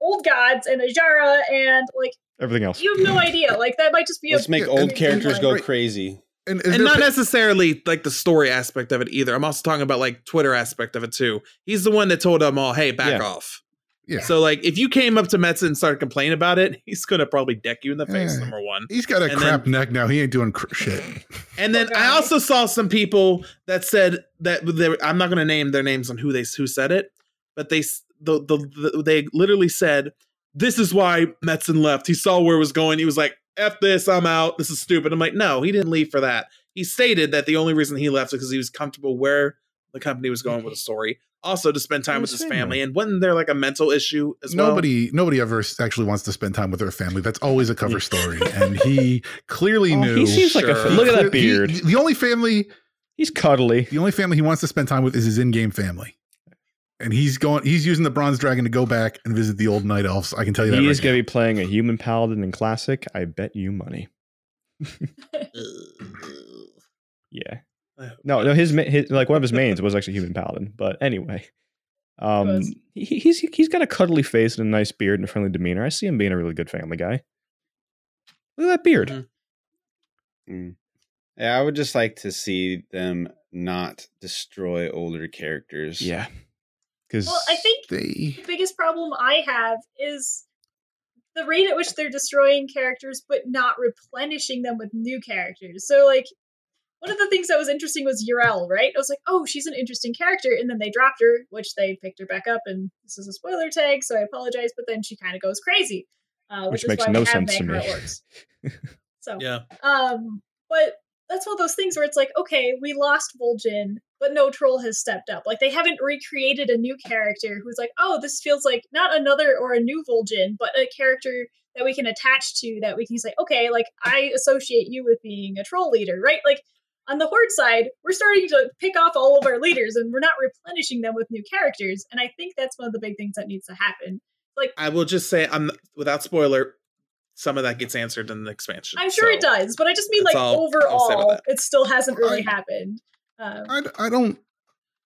Old Gods and Azshara, and like Everything else. you have no idea. Like that might just be Let's a make old characters go right. crazy. And, And not pa- necessarily like the story aspect of it either. I'm also talking about like Twitter aspect of it too. He's the one that told them all, "Hey, back Yeah. off." yeah. So like, if you came up to Metzen and started complaining about it, (laughs) he's gonna probably deck you in the face. Yeah. Number one. He's got a and crap then- neck now. He ain't doing cr- shit. (laughs) And then Poor I also saw some people that said that they I'm not going to name their names on who they who said it, but they the, the, the they literally said this is why Metzen left. He saw where it was going. He was like, "F this, I'm out. This is stupid." I'm like, no, he didn't leave for that. He stated that the only reason he left is because he was comfortable where the company was going with the story. Also, to spend time with his his family. family. And wasn't there like a mental issue as well? Nobody, nobody ever actually wants to spend time with their family. That's always a cover story, and he (laughs) clearly Oh, knew. he seems like a look at that beard. he- the only family, he's cuddly. the only family he wants to spend time with is his in-game family, and he's going. He's using the bronze dragon to go back and visit the old night elves. I can tell you that. He right is going to be playing a human paladin in classic. I bet you money. (laughs) Yeah. No, no, his, ma- his like one of his mains was actually human paladin. But anyway, um, he, he's he's got a cuddly face and a nice beard and a friendly demeanor. I see him being a really good family guy. Look at that beard. Mhm. Mm. Yeah, I would just like to see them not destroy older characters. Yeah, because Well, I think They the biggest problem I have is the rate at which they're destroying characters but not replenishing them with new characters. So like one of the things that was interesting was Urel, right? I was like, oh, she's an interesting character, and then they dropped her, which they picked her back up, and this is a spoiler tag, so I apologize, but then she kind of goes crazy, uh, which, Which is makes why no we have sense to me. How it works. So Yeah. um, but that's one of those things where it's like, okay, we lost Vol'jin, but no troll has stepped up. Like they haven't recreated a new character who's like, oh, this feels like not another or a new Vol'jin, but a character that we can attach to that we can say, okay, like I associate you with being a troll leader, right? Like on the horde side, we're starting to pick off all of our leaders and we're not replenishing them with new characters. And I think that's one of the big things that needs to happen. Like I will just say, I'm without spoiler. Some of that gets answered in the expansion. I'm sure it does, but I just mean like all I'll say about overall, it still hasn't really I- happened. Um, I, I don't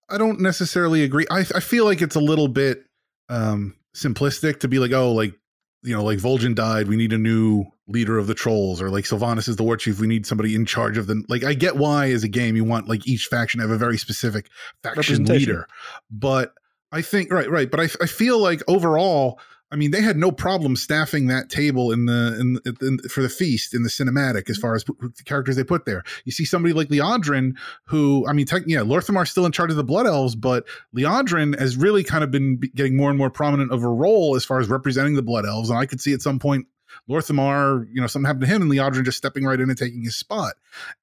I don't necessarily agree. I I feel like it's a little bit um simplistic to be like, oh, like you know, like Vol'jin died, we need a new leader of the trolls, or like Sylvanas is the war chief, we need somebody in charge of the like I get why as a game you want like each faction to have a very specific faction leader. But I think right, right. But I, I feel like overall, I mean, they had no problem staffing that table in the in, in for the feast in the cinematic as far as who- the characters they put there. You see somebody like Liadrin, who I mean, tech, yeah, Lor'themar's still in charge of the Blood Elves, but Liadrin has really kind of been be- getting more and more prominent of a role as far as representing the Blood Elves, and I could see at some point. Lor'themar, you know, something happened to him, and Liadrin just stepping right in and taking his spot.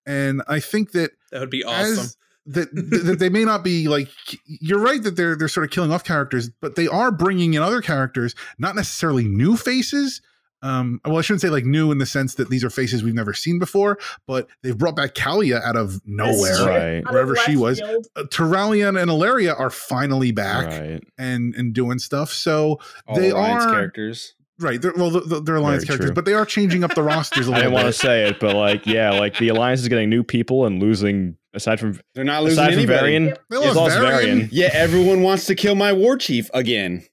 And I think that That would be awesome. as (laughs) that, that they may not be like you're right that they're they're sort of killing off characters, but they are bringing in other characters, not necessarily new faces. Um, well, I shouldn't say like new in the sense that these are faces we've never seen before, but they've brought back Calia out of nowhere. Right. Out of Wherever she was. field. Uh, Turalyon and Alleria are finally back right. and and doing stuff. So All They Alliance are- characters. right, they're, well, they're, they're alliance Very characters, true. but they are changing up the rosters a (laughs) I little didn't want to say it, but like, yeah, like the alliance is getting new people and losing. Aside from They're not losing aside from anybody. Varian, Yep. They lost lost Varian. Varian. Yeah, everyone wants to kill my war chief again.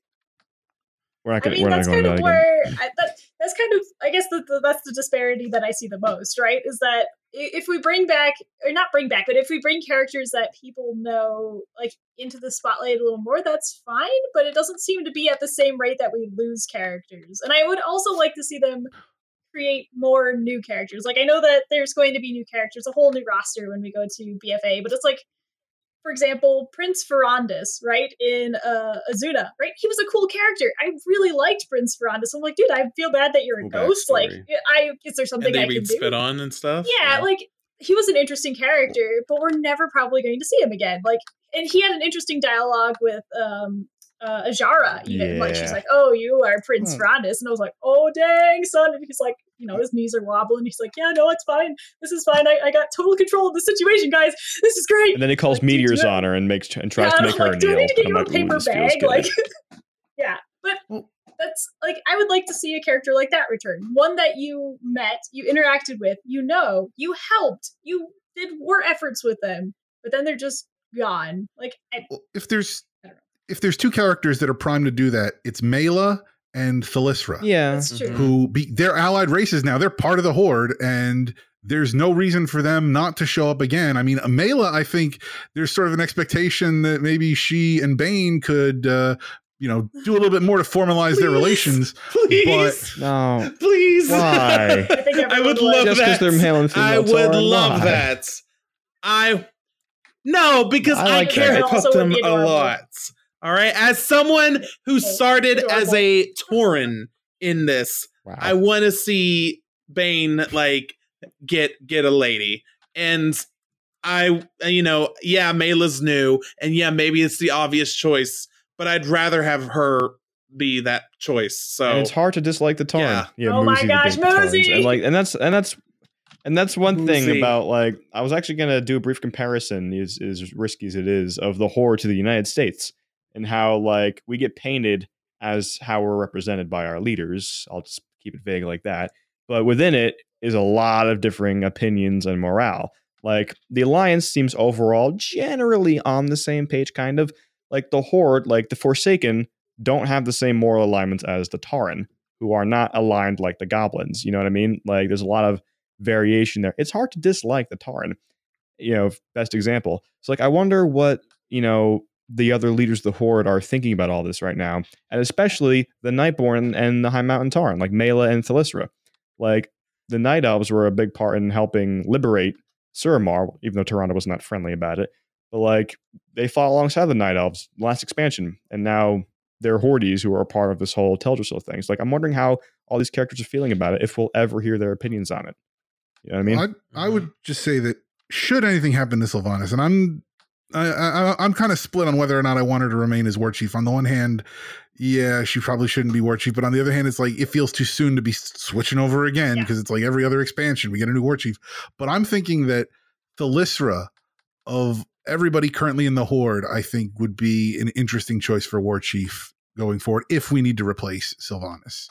We're not gonna. mean, we're not that's going kind to of where I, that, that's kind of I guess the, the, that's the disparity that I see the most, right? Is that if we bring back or not bring back, but if we bring characters that people know like into the spotlight a little more, that's fine. But it doesn't seem to be at the same rate that we lose characters. And I would also like to see them create more new characters. Like I know that there's going to be new characters, a whole new roster when we go to BFA, but it's like for example, Prince Farondis, right, in uh, Azsuna, right? He was a cool character. I really liked Prince Farondis. I'm like, dude, I feel bad that you're a Cool ghost. Like. I is there something and they I can read do? spit on and stuff. Yeah, like he was an interesting character, but we're never probably going to see him again. Like, and he had an interesting dialogue with um uh Azshara, even like she's like, "Oh, you are Prince Hmm. Farondis," and I was like, "Oh, dang, son!" And he's like, you know, his knees are wobbling. He's like, "Yeah, no, it's fine. This is fine. I, I got total control of the situation, guys. This is great." And then he calls Like, meteors do on her and makes and tries Yeah, to make I'm her like, do I kneel. need to get And you I'm a like, paper bag? Like, (laughs) yeah, but that's like I would like to see a character like that return. One that you met, you interacted with, you know, you helped, you did war efforts with them, but then they're just gone. Like, I, Well, if there's I don't know. If there's two characters that are primed to do that, it's Mayla and Thalyssra. yeah, that's true. Mhm. who be they're allied races now. They're part of the horde, and there's no reason for them not to show up again. I mean, Amela, I think there's sort of an expectation that maybe she and Baine could, uh, you know, do a little bit more to formalize their relations. please, no, please. Why? (laughs) I think I everyone would would. love Just 'cause that. they're male and I would love why? that. I no, because I I, care that. about Also them a adorable. lot. All right, as someone who started as a (laughs) Tauren in this, wow. I want to see Baine like get get a lady, and I you know yeah, Mayla's new, and yeah, maybe it's the obvious choice, but I'd rather have her be that choice. So and it's hard to dislike the Tauren. Yeah. Oh my Muzi the gosh, big And like, and that's and that's and that's one thing about like I was actually gonna do a brief comparison, is as risky as it is, of the horror to the United States and how like we get painted as how we're represented by our leaders. I'll just keep it vague like that. But within it is a lot of differing opinions and morale. Like the alliance seems overall generally on the same page, kind of. Like the horde, like the Forsaken, don't have the same moral alignments as the Tauren, who are not aligned like the goblins. You know what I mean? Like there's a lot of variation there. It's hard to dislike the Tauren. You know, best example. So like I wonder what, you know, the other leaders of the Horde are thinking about all this right now. And especially the Nightborne and the High Mountain Tauren, like Mayla and Thalyssra. Like the Night Elves were a big part in helping liberate Suramar, even though Toronto was not friendly about it. But like they fought alongside the Night Elves last expansion, and now they're Hordes who are a part of this whole Teldrassil thing. So like I'm wondering how all these characters are feeling about it, if we'll ever hear their opinions on it. You know what I mean? I I would just say that should anything happen to Sylvanas, and I'm I, I I'm kind of split on whether or not I want her to remain as war chief. On the one hand, yeah, she probably shouldn't be war chief, but on the other hand, it's like it feels too soon to be switching over again Yeah. because it's like every other expansion we get a new war chief. But I'm thinking that Thalyssra of everybody currently in the horde, I think would be an interesting choice for war chief going forward if we need to replace Sylvanas.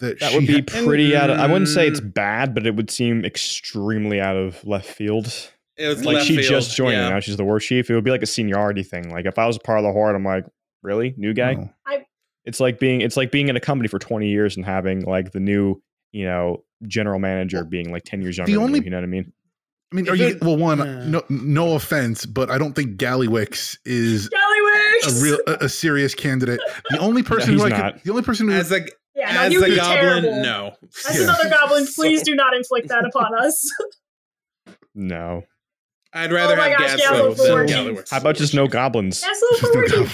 That, that would be ha- pretty out of I wouldn't say it's Mm. bad, but it would seem extremely out of left field. It was like she field, just joined yeah. and now she's the war chief. It would be like a seniority thing. Like if I was a part of the horde, I'm like, really? New guy? No. It's like being it's like being in a company for 20 years and having like the new, you know, general manager being like 10 years younger. than only- you, you know what I mean? I mean, If are you well? One, uh. no, no offense, but I don't think Gallywix is a real, a, a serious candidate. The only (laughs) person he's who I not. could, the only person who, as a yeah, no, as a goblin, terrible. no. As Yeah. another goblin, please So- do not inflict that upon us. (laughs) No. I'd rather Oh have gosh, Gazlowe Gallo than for Gallywix. How about just no goblins? That's a little no forward.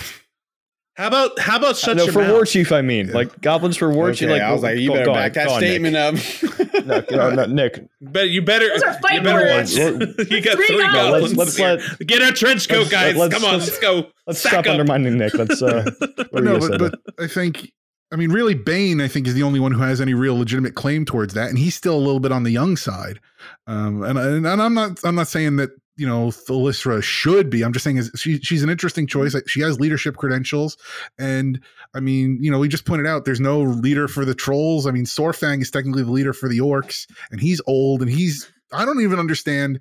How about how about shut no, your for mouth? war chief, I mean, like goblins for war chief. Like I was like, you go- better go back on, that on, statement Nick. up. No, no, no, (laughs) Nick. But you better Those are you better words. watch. (laughs) you got Three three goblins. goblins. Let's- let's here. Get our trench coat, let's- guys. let's- Come on, let's- let's go. Let's Stack stop up. undermining Nick. Let's uh (laughs) But no, but, but I think, I mean, really, Baine, I think, is the only one who has any real legitimate claim towards that, and he's still a little bit on the young side. Um, and, and and I'm not, I'm not saying that you know Thalyssra should be. I'm just saying is she she's an interesting choice. She has leadership credentials, and I mean, you know, we just pointed out there's no leader for the trolls. I mean, Saurfang is technically the leader for the orcs, and he's old, and he's I don't even understand.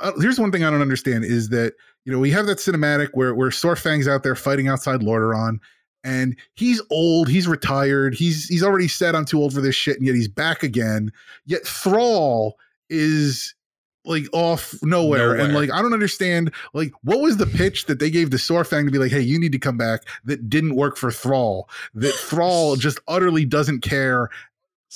Uh, here's one thing I don't understand is that you know we have that cinematic where where Saurfang's out there fighting outside Lordaeron, and he's old, he's retired, he's he's already said I'm too old for this shit, and yet he's back again. Yet Thrall is like off nowhere. and like I don't understand like what was the pitch that they gave to Saurfang to be like, hey, you need to come back that didn't work for Thrall. That Thrall just utterly doesn't care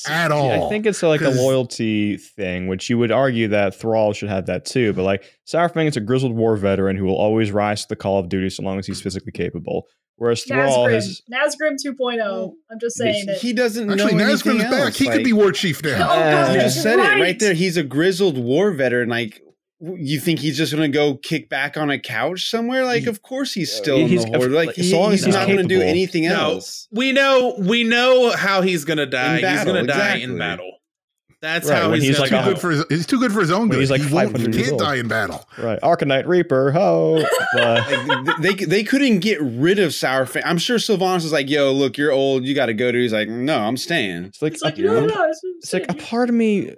at Yeah, all. I think it's like a loyalty thing, which you would argue that Thrall should have that too. But like Saurfang is a grizzled war veteran who will always rise to the call of duty so long as he's physically capable. Whereas Thrall Nazgrim, has Nazgrim 2.0. I'm just saying it. He doesn't Actually, know Nazgrim's anything back. else. He could like- be war chief (laughs) Oh, now. God, You Yeah. just said it right. right there. He's a grizzled war veteran. Like, w- you think he's just going to go kick back on a couch somewhere? Like, He- of course he's still he's- in the horde. Like, like, he- so long as he's, he's not going to do capable. anything No. else. We know we know how he's gonna die. he's battle, gonna die exactly. in battle. That's Right, how when he's, he's gonna like too go. good for his, he's too good for his own good. he's like he, won't, 500 he can't old. die in battle. right Arcanite Reaper. Ho! (laughs) But- Like, th- they they couldn't get rid of Saurfang. I'm sure Sylvanas is like, "Yo, look, you're old. You got to go to." He's like, "No, I'm staying." It's it's like, like, a, no, no, no. It's, it's like a part of me.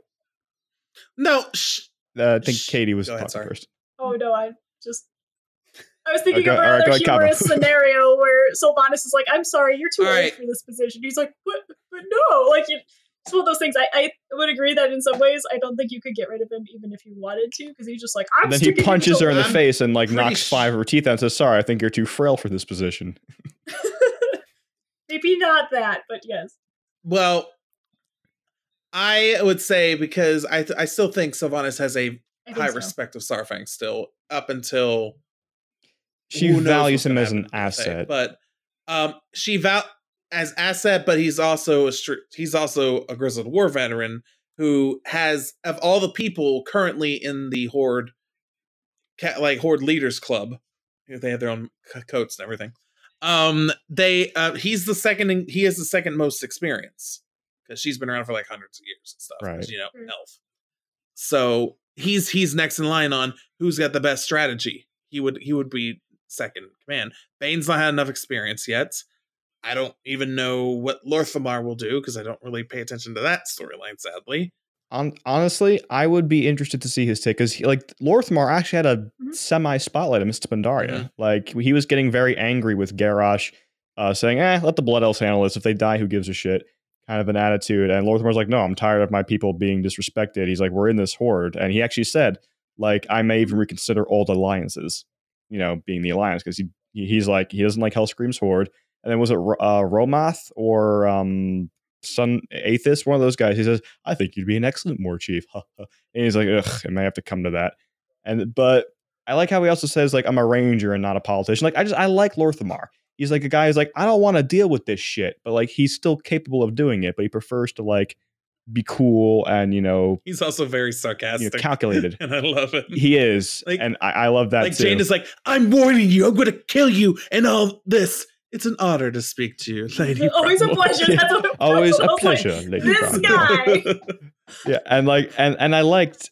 No, shh. Uh, I think Shh. Katie was Go ahead, talking first. Oh no, I just I was thinking Okay, of all right, another go ahead, Kava. humorous scenario where Sylvanas is like, "I'm sorry, you're too old right. for this position." He's like, "But, but no!" Like it, it's one of those things. I, I would agree that in some ways, I don't think you could get rid of him even if you wanted to, because he's just like, "I'm." And then he punches her in the I'm face and like knocks sh- five of her teeth out and says, "Sorry, I think you're too frail for this position." (laughs) Maybe not that, but yes. Well, I would say because I th- I still think Sylvanas has a high so. respect of Saurfang still up until She values him as an happen in asset. but um, she val as asset, but he's also a stri- he's also a grizzled war veteran who has of all the people currently in the horde, ca- like horde leaders club, they have their own c- coats and everything. Um, they uh, he's the second. in- He has the second most experience because she's been around for like hundreds of years and stuff. Right. You know, Mm. elf. So he's he's next in line on who's got the best strategy. He would he would be second command. Baine's not had enough experience yet. I don't even know what Lor'themar will do because I don't really pay attention to that storyline, sadly. On, honestly, I would be interested to see his take because like Lor'themar actually had a Mhm. semi spotlight of Mists of Pandaria. Like he was getting very angry with Garrosh, uh, saying, "Eh, let the Blood Elves handle this. If they die, who gives a shit?" Kind of an attitude. And Lor'themar's like, "No, I'm tired of my people being disrespected." He's like, "We're in this horde," and he actually said, "Like I may even reconsider old alliances." You know, being the alliance because he he- he's like he doesn't like Hellscream's horde. And then was it uh, Rommath or um, Sun Aethys? One of those guys. He says, "I think you'd be an excellent war chief." (laughs) and he's like, "Ugh, it may have to come to that." And but I like how he also says like I'm a ranger and not a politician. Like I just I like Lor'themar. He's like a guy who's like I don't want to deal with this shit, but like he's still capable of doing it, but he prefers to like be cool and you know, He's also very you sarcastic, know calculated. (laughs) and I love it. he is, Like- and I, I love that like too. Jaina is like, I'm warning you, I'm going to kill you, and all this. It's an honor to speak to you, lady. Always a pleasure. (laughs) That's what, (laughs) Always a what I a was like, pleasure, Lady this Proudmoore. guy. (laughs) yeah, and like and and I liked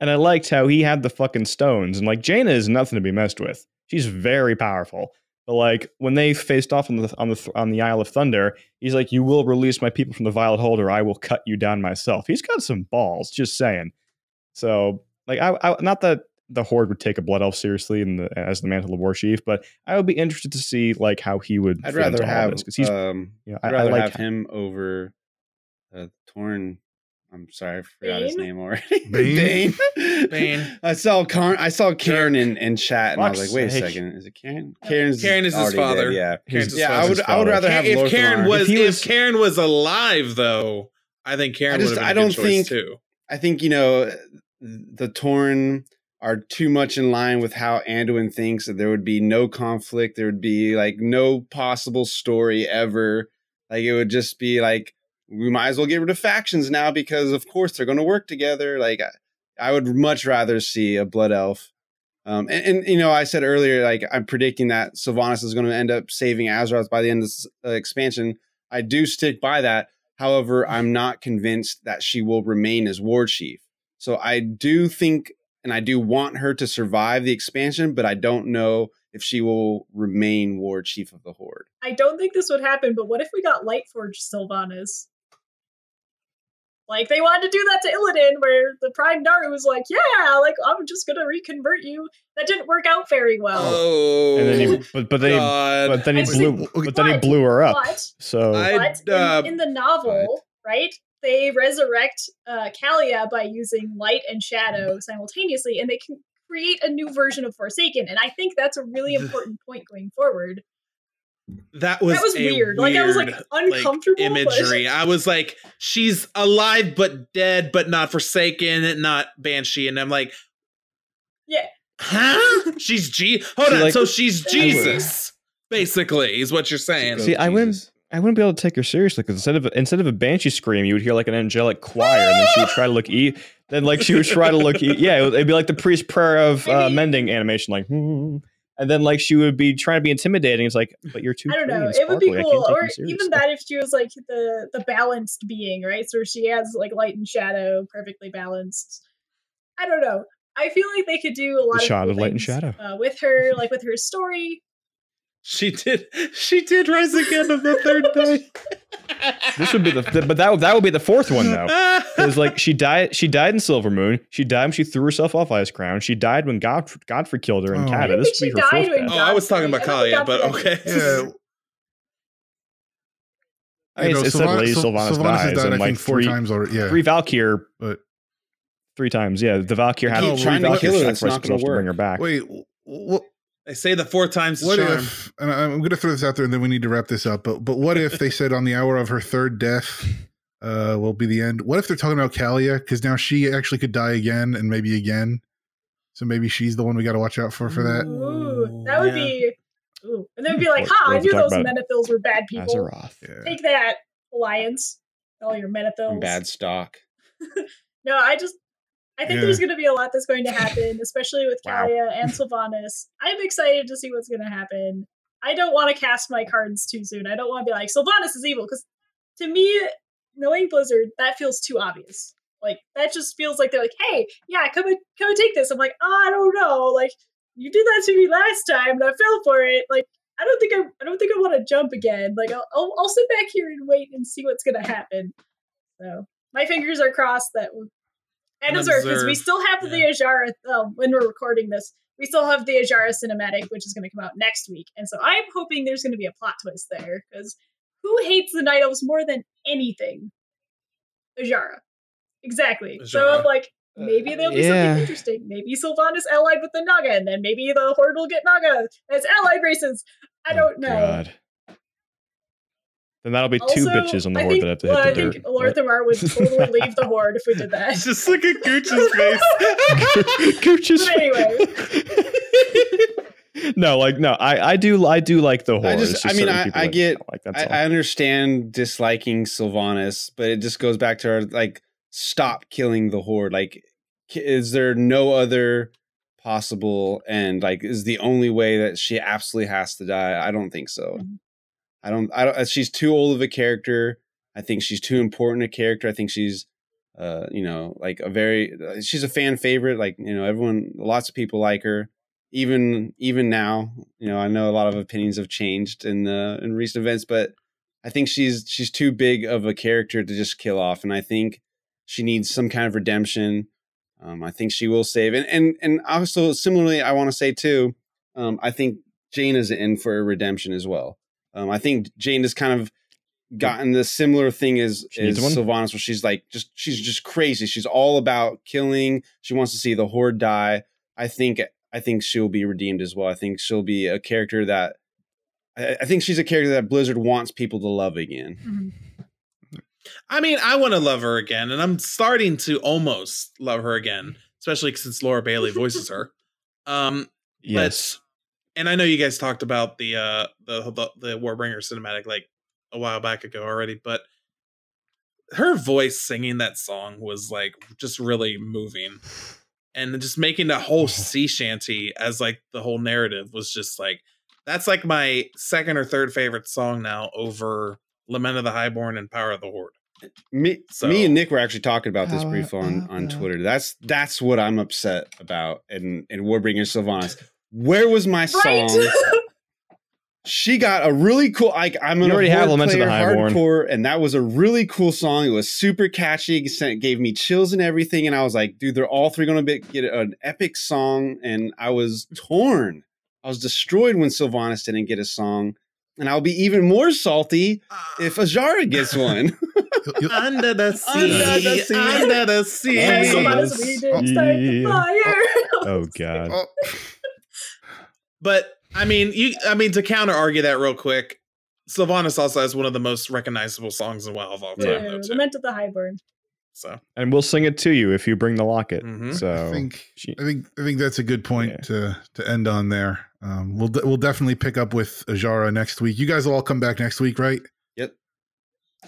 and I liked how he had the fucking stones and like Jaina is nothing to be messed with. She's very powerful. But like when they faced off on the on the on the Isle of Thunder, he's like, "You will release my people from the Violet Hold, or I will cut you down myself." He's got some balls, just saying. So like, I, I not that the Horde would take a Blood Elf seriously in the, as the Mantle of War Chief, but I would be interested to see like how he would. I'd rather all have this, 'cause he's um, you know, I'd I, I rather like have him over uh, Tauren. I'm sorry, I forgot his name already. (laughs) Baine? Baine. Baine. I saw Car- I saw Cairne in, in chat, and I was like, wait a second, is it Cairne? Uh, Cairne's Cairne is his father. Dead, yeah. Cairne's His- his Yeah, I would. I would rather have if Cairne Lor'themar. was If he if Cairne was alive though, I think Cairne I just- would have been I a don't choice think- too. I think you know the Tauren are too much in line with how Anduin thinks that there would be no conflict, there would be like no possible story ever. Like it would just be like we might as well get rid of factions now because of course they're going to work together. Like I, I would much rather see a Blood Elf. Um, and, and you know, I said earlier, like I'm predicting that Sylvanas is going to end up saving Azeroth by the end of this uh, expansion. I do stick by that. However, I'm not convinced that she will remain as war chief. So I do think and I do want her to survive the expansion, but I don't know if she will remain war chief of the horde. I don't think this would happen, but what if we got Lightforge Sylvanas? Like they wanted to do that to Illidan, where the Prime Naaru was like, "Yeah, like I'm just gonna reconvert you." That didn't work out very well. Oh, and then he, but but then he, but then he I see. blew, but then he blew her up. But So I- but in- uh, in, the novel, right, they resurrect uh, Calia by using light and shadow simultaneously, and they can create a new version of Forsaken. And I think that's a really important point going forward. that was that was a weird. Like, I was, like, uncomfortable, but- imagery. I was like, she's alive but dead, but not forsaken, not banshee, and I'm like, Yeah. huh? She's G. Hold See, on, like- so she's Jesus, basically, is what you're saying. See, I wouldn't- Jesus. I wouldn't be able to take her seriously because instead of instead of a banshee scream, you would hear like an angelic choir, and then she would try to look e. Then like she would try to look e. Yeah, it would, it'd be like the priest prayer of uh, mending animation, like. "Hmm." And then like she would be trying to be intimidating. It's like, but you're too. I don't know. It would be cool, or even that if she was like the the balanced being, right? So she has like light and shadow, perfectly balanced. I don't know. I feel like they could do a lot The of shot cool of light and shadow. uh, with her, like with her story. She did. She did rise again on the third (laughs) day. This would be the, but that that would be the fourth one though. (laughs) Because like she died, she died in Silver Moon. She died when she threw herself off Ice Crown. She died when God, Godfrey killed her in Oh. Kata. This would be her fourth death. Oh, I was talking about I Calia, don't but okay. (laughs) Yeah, I mean, you know, it, it said Sylvan- Lady Sylvanas Sylvanas dies has died, and I like think, four three, times already. Yeah, three Valkyr, but three times. Yeah, the Valkyr had keep three to Valkyr kill her, it's sacrifices not gonna to bring her back. wait, what? They say the four times the What charm. if? And I- I'm going to throw this out there, and then we need to wrap this up. But but what if they said on the hour of her third death uh, will be the end? What if they're talking about Calia? Because now she actually could die again, and maybe again. So maybe she's the one we got to watch out for for that. Ooh, that would yeah. be. Ooh. And then it'd be like, What- ha! what I knew those about Menethils were bad people. Azeroth. Yeah. Take that, Alliance. All your Menethils. Bad stock. (laughs) No, I just I think Yeah. there's going to be a lot that's going to happen, (laughs) especially with Wow. Calia and Sylvanas. I'm excited to see what's going to happen. I don't want to cast my cards too soon. I don't want to be like Sylvanas is evil because to me, knowing Blizzard, that feels too obvious. Like that just feels like they're like, "Hey, yeah, come and come and take this." I'm like, oh, I don't know. Like you did that to me last time, and I fell for it. Like I don't think I, I don't think I want to jump again. Like I'll, I'll, I'll sit back here and wait and see what's gonna happen. So my fingers are crossed that and And observe because we still have the Azshara. Um, when we're recording this, we still have the Azshara cinematic, which is going to come out next week. And so I'm hoping there's going to be a plot twist there because who hates the Night Elves more than anything? Azshara. Exactly. So I'm like, maybe there'll be yeah. something interesting. Maybe Sylvanas allied with the Naga, and then maybe the Horde will get Naga as allied races. I Oh, don't know. God. Then that'll be two bitches on the I horde think, that have to well, I hit the think dirt. Lor'themar would totally (laughs) leave the Horde if we did that. Just look at Gooch's face. (laughs) Gooch's But anyway. (laughs) no, like no, I I do I do like the horde. I just, just I mean, I, I get, like that's I, all. I understand disliking Sylvanas, but it just goes back to our like, stop killing the horde. Like, is there no other possible end? Like, is the only way that she absolutely has to die? I don't think so. Mhm. I don't. I don't. She's too old of a character. I think she's too important a character. I think she's, uh, you know, like a very. uh, She's a fan favorite. Like you know, everyone, lots of people like her. Even even now, you know, I know a lot of opinions have changed in the in recent events, but I think she's she's too big of a character to just kill off, and I think she needs some kind of redemption. Um, I think she will save, and and and also similarly, I want to say too, um, I think Jaina is in for a redemption as well. Um, I think Jaina has kind of gotten the similar thing as, She as? Sylvanas, where she's like just she's just crazy. She's all about killing. She wants to see the horde die. I think I think she'll be redeemed as well. I think she'll be a character that I, I think she's a character that Blizzard wants people to love again. Mhm. I mean, I want to love her again, and I'm starting to almost love her again, especially since Laura Bailey voices her. Um, yes. And I know you guys talked about the uh the the, the Warbringer cinematic like a while back ago already, but her voice singing that song was like just really moving. And just making the whole (laughs) sea shanty as like the whole narrative was just like that's like my second or third favorite song now over Lament of the Highborn and Power of the Horde. Me, So- me and Nick were actually talking about this Power briefly on, on Twitter. That's that's what I'm upset about in in Warbringer Sylvanas. Where was my Right? song she got a really cool. Like I'm You an already have Lament of the player, Highborn. hardcore, and that was a really cool song. It was super catchy. It sent- gave me chills and everything. And I was like, dude, they're all three going to get an epic song. And I was torn. I was destroyed when Sylvanas didn't get a song. And I'll be even more salty if ah. Azshara gets (laughs) one. You'll- you'll- Under the sea, Under the sea. under the sea. And so Yes. as we did start the Yeah. fire. Oh, oh god. oh, But I mean, you. I mean, to counter argue that real quick, Sylvanas also has one of the most recognizable songs in WoW of all time. Yeah. though. Lament of the Highborn. So And we'll sing it to you if you bring the locket. Mhm. So I think I think I think that's a good point Yeah. to to end on there. Um, we'll de- we'll definitely pick up with Azshara next week. You guys will all come back next week, right? Yep.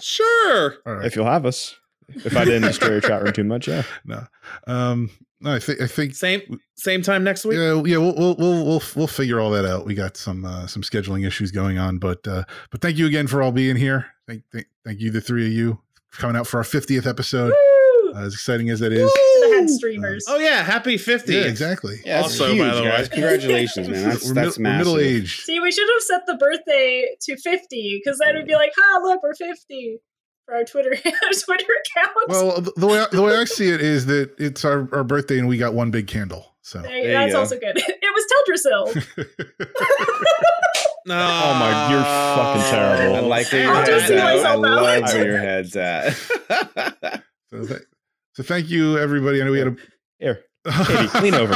Sure. All right. if you'll have us. If I didn't destroy your chat room too much, yeah. (laughs) no, um, no, I think I think Same same time next week. yeah, yeah, we'll, we'll we'll we'll we'll figure all that out. We got some uh, some scheduling issues going on, but uh, but thank you again for all being here. Thank thank, thank you, the three of you, for coming out for our fiftieth episode. Woo! Uh, as exciting as that is, the head streamers. Oh yeah, happy 50. yeah, exactly. Yeah, that's Also, huge, by the way. Congratulations, man. That's we're that's mid- we're massive. middle aged. See, we should have set the birthday to 50 because then it'd be like, ha, look, we're 50 for our Twitter (laughs) Twitter account. Well, the way I, the way I see it is that it's our, our birthday and we got one big candle. So There- there you that's go. also good. (laughs) It was Teldrassil. (laughs) No. Oh my- you're fucking terrible. I like where your I'll head's at. I love where your head's at. so, th- so thank you, everybody. I know we had a Here. Katie, lean over.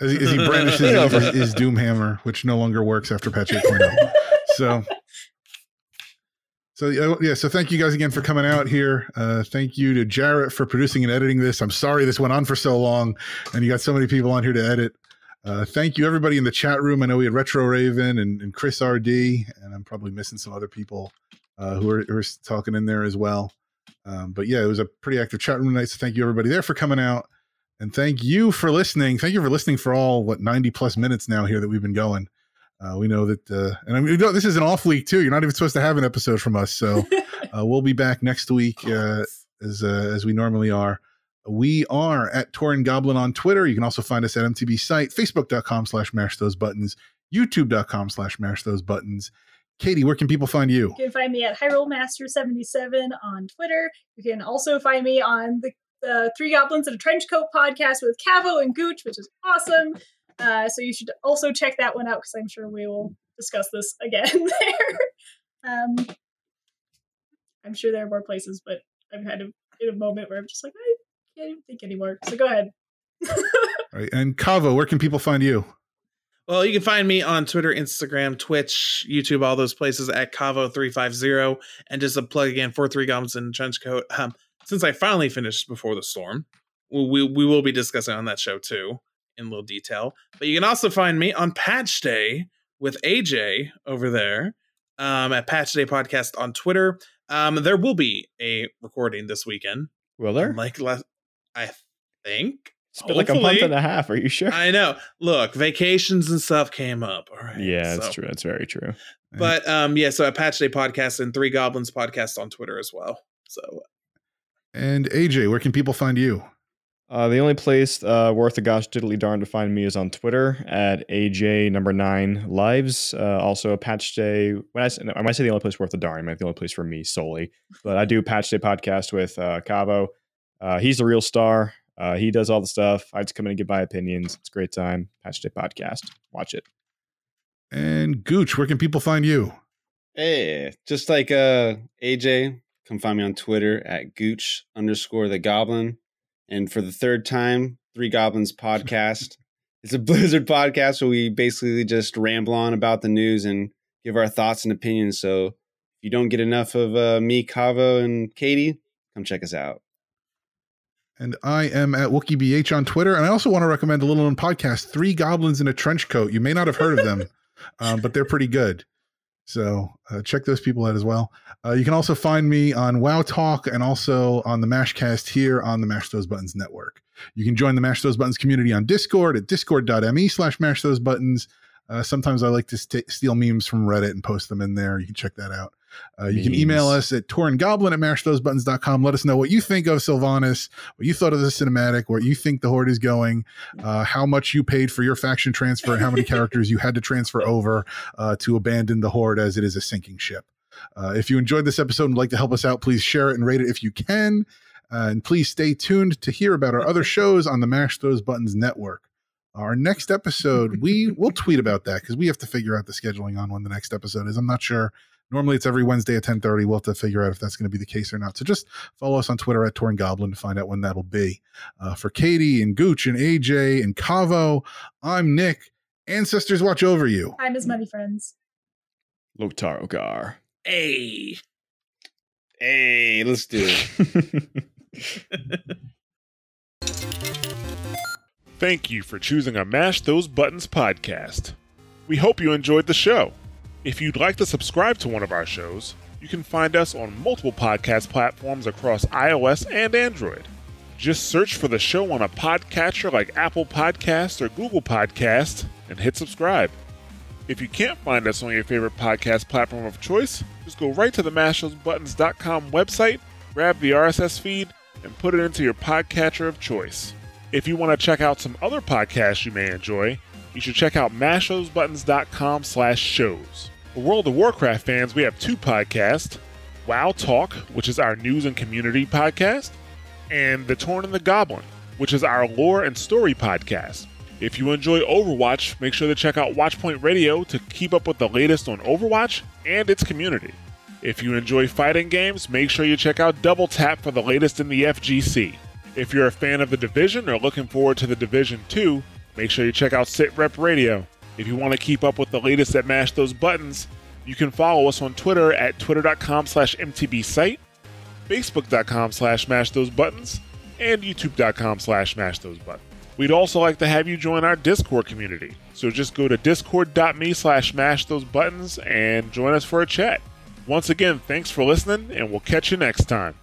as, he, as he brandishes his, his Doom Hammer, which no longer works after patch 8.0. So, so yeah. So thank you guys again for coming out here. Uh, thank you to Jarrett for producing and editing this. I'm sorry this went on for so long, and you got so many people on here to edit. Uh, thank you everybody in the chat room. I know we had Retro Raven and, and Chris RD, and I'm probably missing some other people uh, who, are, who are talking in there as well. Um, but yeah, it was a pretty active chat room tonight. So thank you everybody there for coming out. And thank you for listening. Thank you for listening for all what 90 plus minutes now here that we've been going. Uh, we know that, uh, and I mean, this is an off week too. You're not even supposed to have an episode from us, so (laughs) uh, we'll be back next week uh, as uh, as we normally are. We are at Tauren Goblin on Twitter. You can also find us at MTB site, facebook.com slash mash those buttons, youtube.com slash mash those buttons. Katie, where can people find you? You can find me at Hyrule Master 77 on Twitter. You can also find me on the, the Three Goblins in a Trench Coat podcast with Cavo and Gooch, which is awesome. Uh, so you should also check that one out because I'm sure we will discuss this (laughs) again there. Um, I'm sure there are more places, but I've had a, in a moment where I'm just like, I can't even think anymore. So go ahead. (laughs) All right. And Cavo, where can people find you? Well, you can find me on Twitter, Instagram, Twitch, YouTube, all those places at Cavo350. And just a plug again for Three Goblins in Trench Coat. Um, since I finally finished Before the Storm, we, we, we will be discussing on that show too in a little detail. But you can also find me on Patch Day with AJ over there um, at Patch Day Podcast on Twitter. Um, there will be a recording this weekend. Will there? Like, last, I think. It's been like a month and a half. Are you sure? I know. Look, vacations and stuff came up. All right. yeah, that's so- true. That's very true. But um, yeah, so a Patch Day podcast and Three Goblins podcast on Twitter as well. So And AJ, where can people find you? Uh, the only place uh, worth a gosh diddly darn to find me is on Twitter at AJ number nine lives. Uh, also, a patch day. When I say, no, I might say the only place worth a darn, I meant the only place for me solely. But I do patch day podcast with uh, Cavo. Uh, he's the real star. Uh, he does all the stuff. I just come in and give my opinions. It's a great time. Patch day podcast. Watch it. And Gooch, where can people find you? Hey, just like uh AJ, come find me on Twitter at Gooch underscore the Goblin. And for the third time, Three Goblins (laughs) podcast. it's a (laughs) Blizzard podcast where we basically just ramble on about the news and give our thoughts and opinions. So if you don't get enough of uh, me, Cavo, and Katie, come check us out. And I am at WookieBH on Twitter. And I also want to recommend a little known podcast, Three Goblins in a Trench Coat. You may not have heard of them, (laughs) um, but they're pretty good. So uh, check those people out as well. Uh, you can also find me on Wow Talk and also on the Mashcast here on the Mash Those Buttons network. You can join the Mash Those Buttons community on Discord at discord.me slash mash those buttons. Uh, sometimes I like to st- steal memes from Reddit and post them in there. You can check that out. Uh, you can email us at taurengoblin at mashthosebuttons.com. Let us know what you think of Sylvanas, what you thought of the cinematic, where you think the Horde is going, uh, how much you paid for your faction transfer, and how many characters you had to transfer over uh, to abandon the Horde as it is a sinking ship. Uh, if you enjoyed this episode and would like to help us out, please share it and rate it if you can. Uh, and please stay tuned to hear about our other shows on the Mash Those Buttons network. Our next episode, we will tweet about that because we have to figure out the scheduling on when the next episode is. I'm not sure. Normally it's every Wednesday at 10:30. We'll have to figure out if that's going to be the case or not. So just follow us on Twitter at Tauren Goblin to find out when that'll be. Uh, for Katie and Gooch and AJ and Cavo, I'm Nick. Ancestors watch over you. Time is money, friends. Loktar Ogar. Hey. Hey, let's do it. (laughs) Thank you for choosing a Mash Those Buttons podcast. We hope you enjoyed the show. If you'd like to subscribe to one of our shows, you can find us on multiple podcast platforms across iOS and Android. Just search for the show on a podcatcher like Apple Podcasts or Google Podcasts and hit subscribe. If you can't find us on your favorite podcast platform of choice, just go right to the mashthosebuttons.com website, grab the RSS feed, and put it into your podcatcher of choice. If you want to check out some other podcasts you may enjoy, you should check out mashthosebuttons.com slash shows. For World of Warcraft fans, we have two podcasts, WoW Talk, which is our news and community podcast, and The Tauren and the Goblin, which is our lore and story podcast. If you enjoy Overwatch, make sure to check out Watchpoint Radio to keep up with the latest on Overwatch and its community. If you enjoy fighting games, make sure you check out Double Tap for the latest in the FGC. If you're a fan of The Division or looking forward to The Division 2, make sure you check out Sit Rep Radio. If you want to keep up with the latest at Mash Those Buttons, you can follow us on Twitter at twitter.com slash mtbsite, facebook.com slash mash those buttons, and youtube.com slash mash those buttons. We'd also like to have you join our Discord community. So just go to discord.me slash mash those buttons and join us for a chat. Once again, thanks for listening, and we'll catch you next time.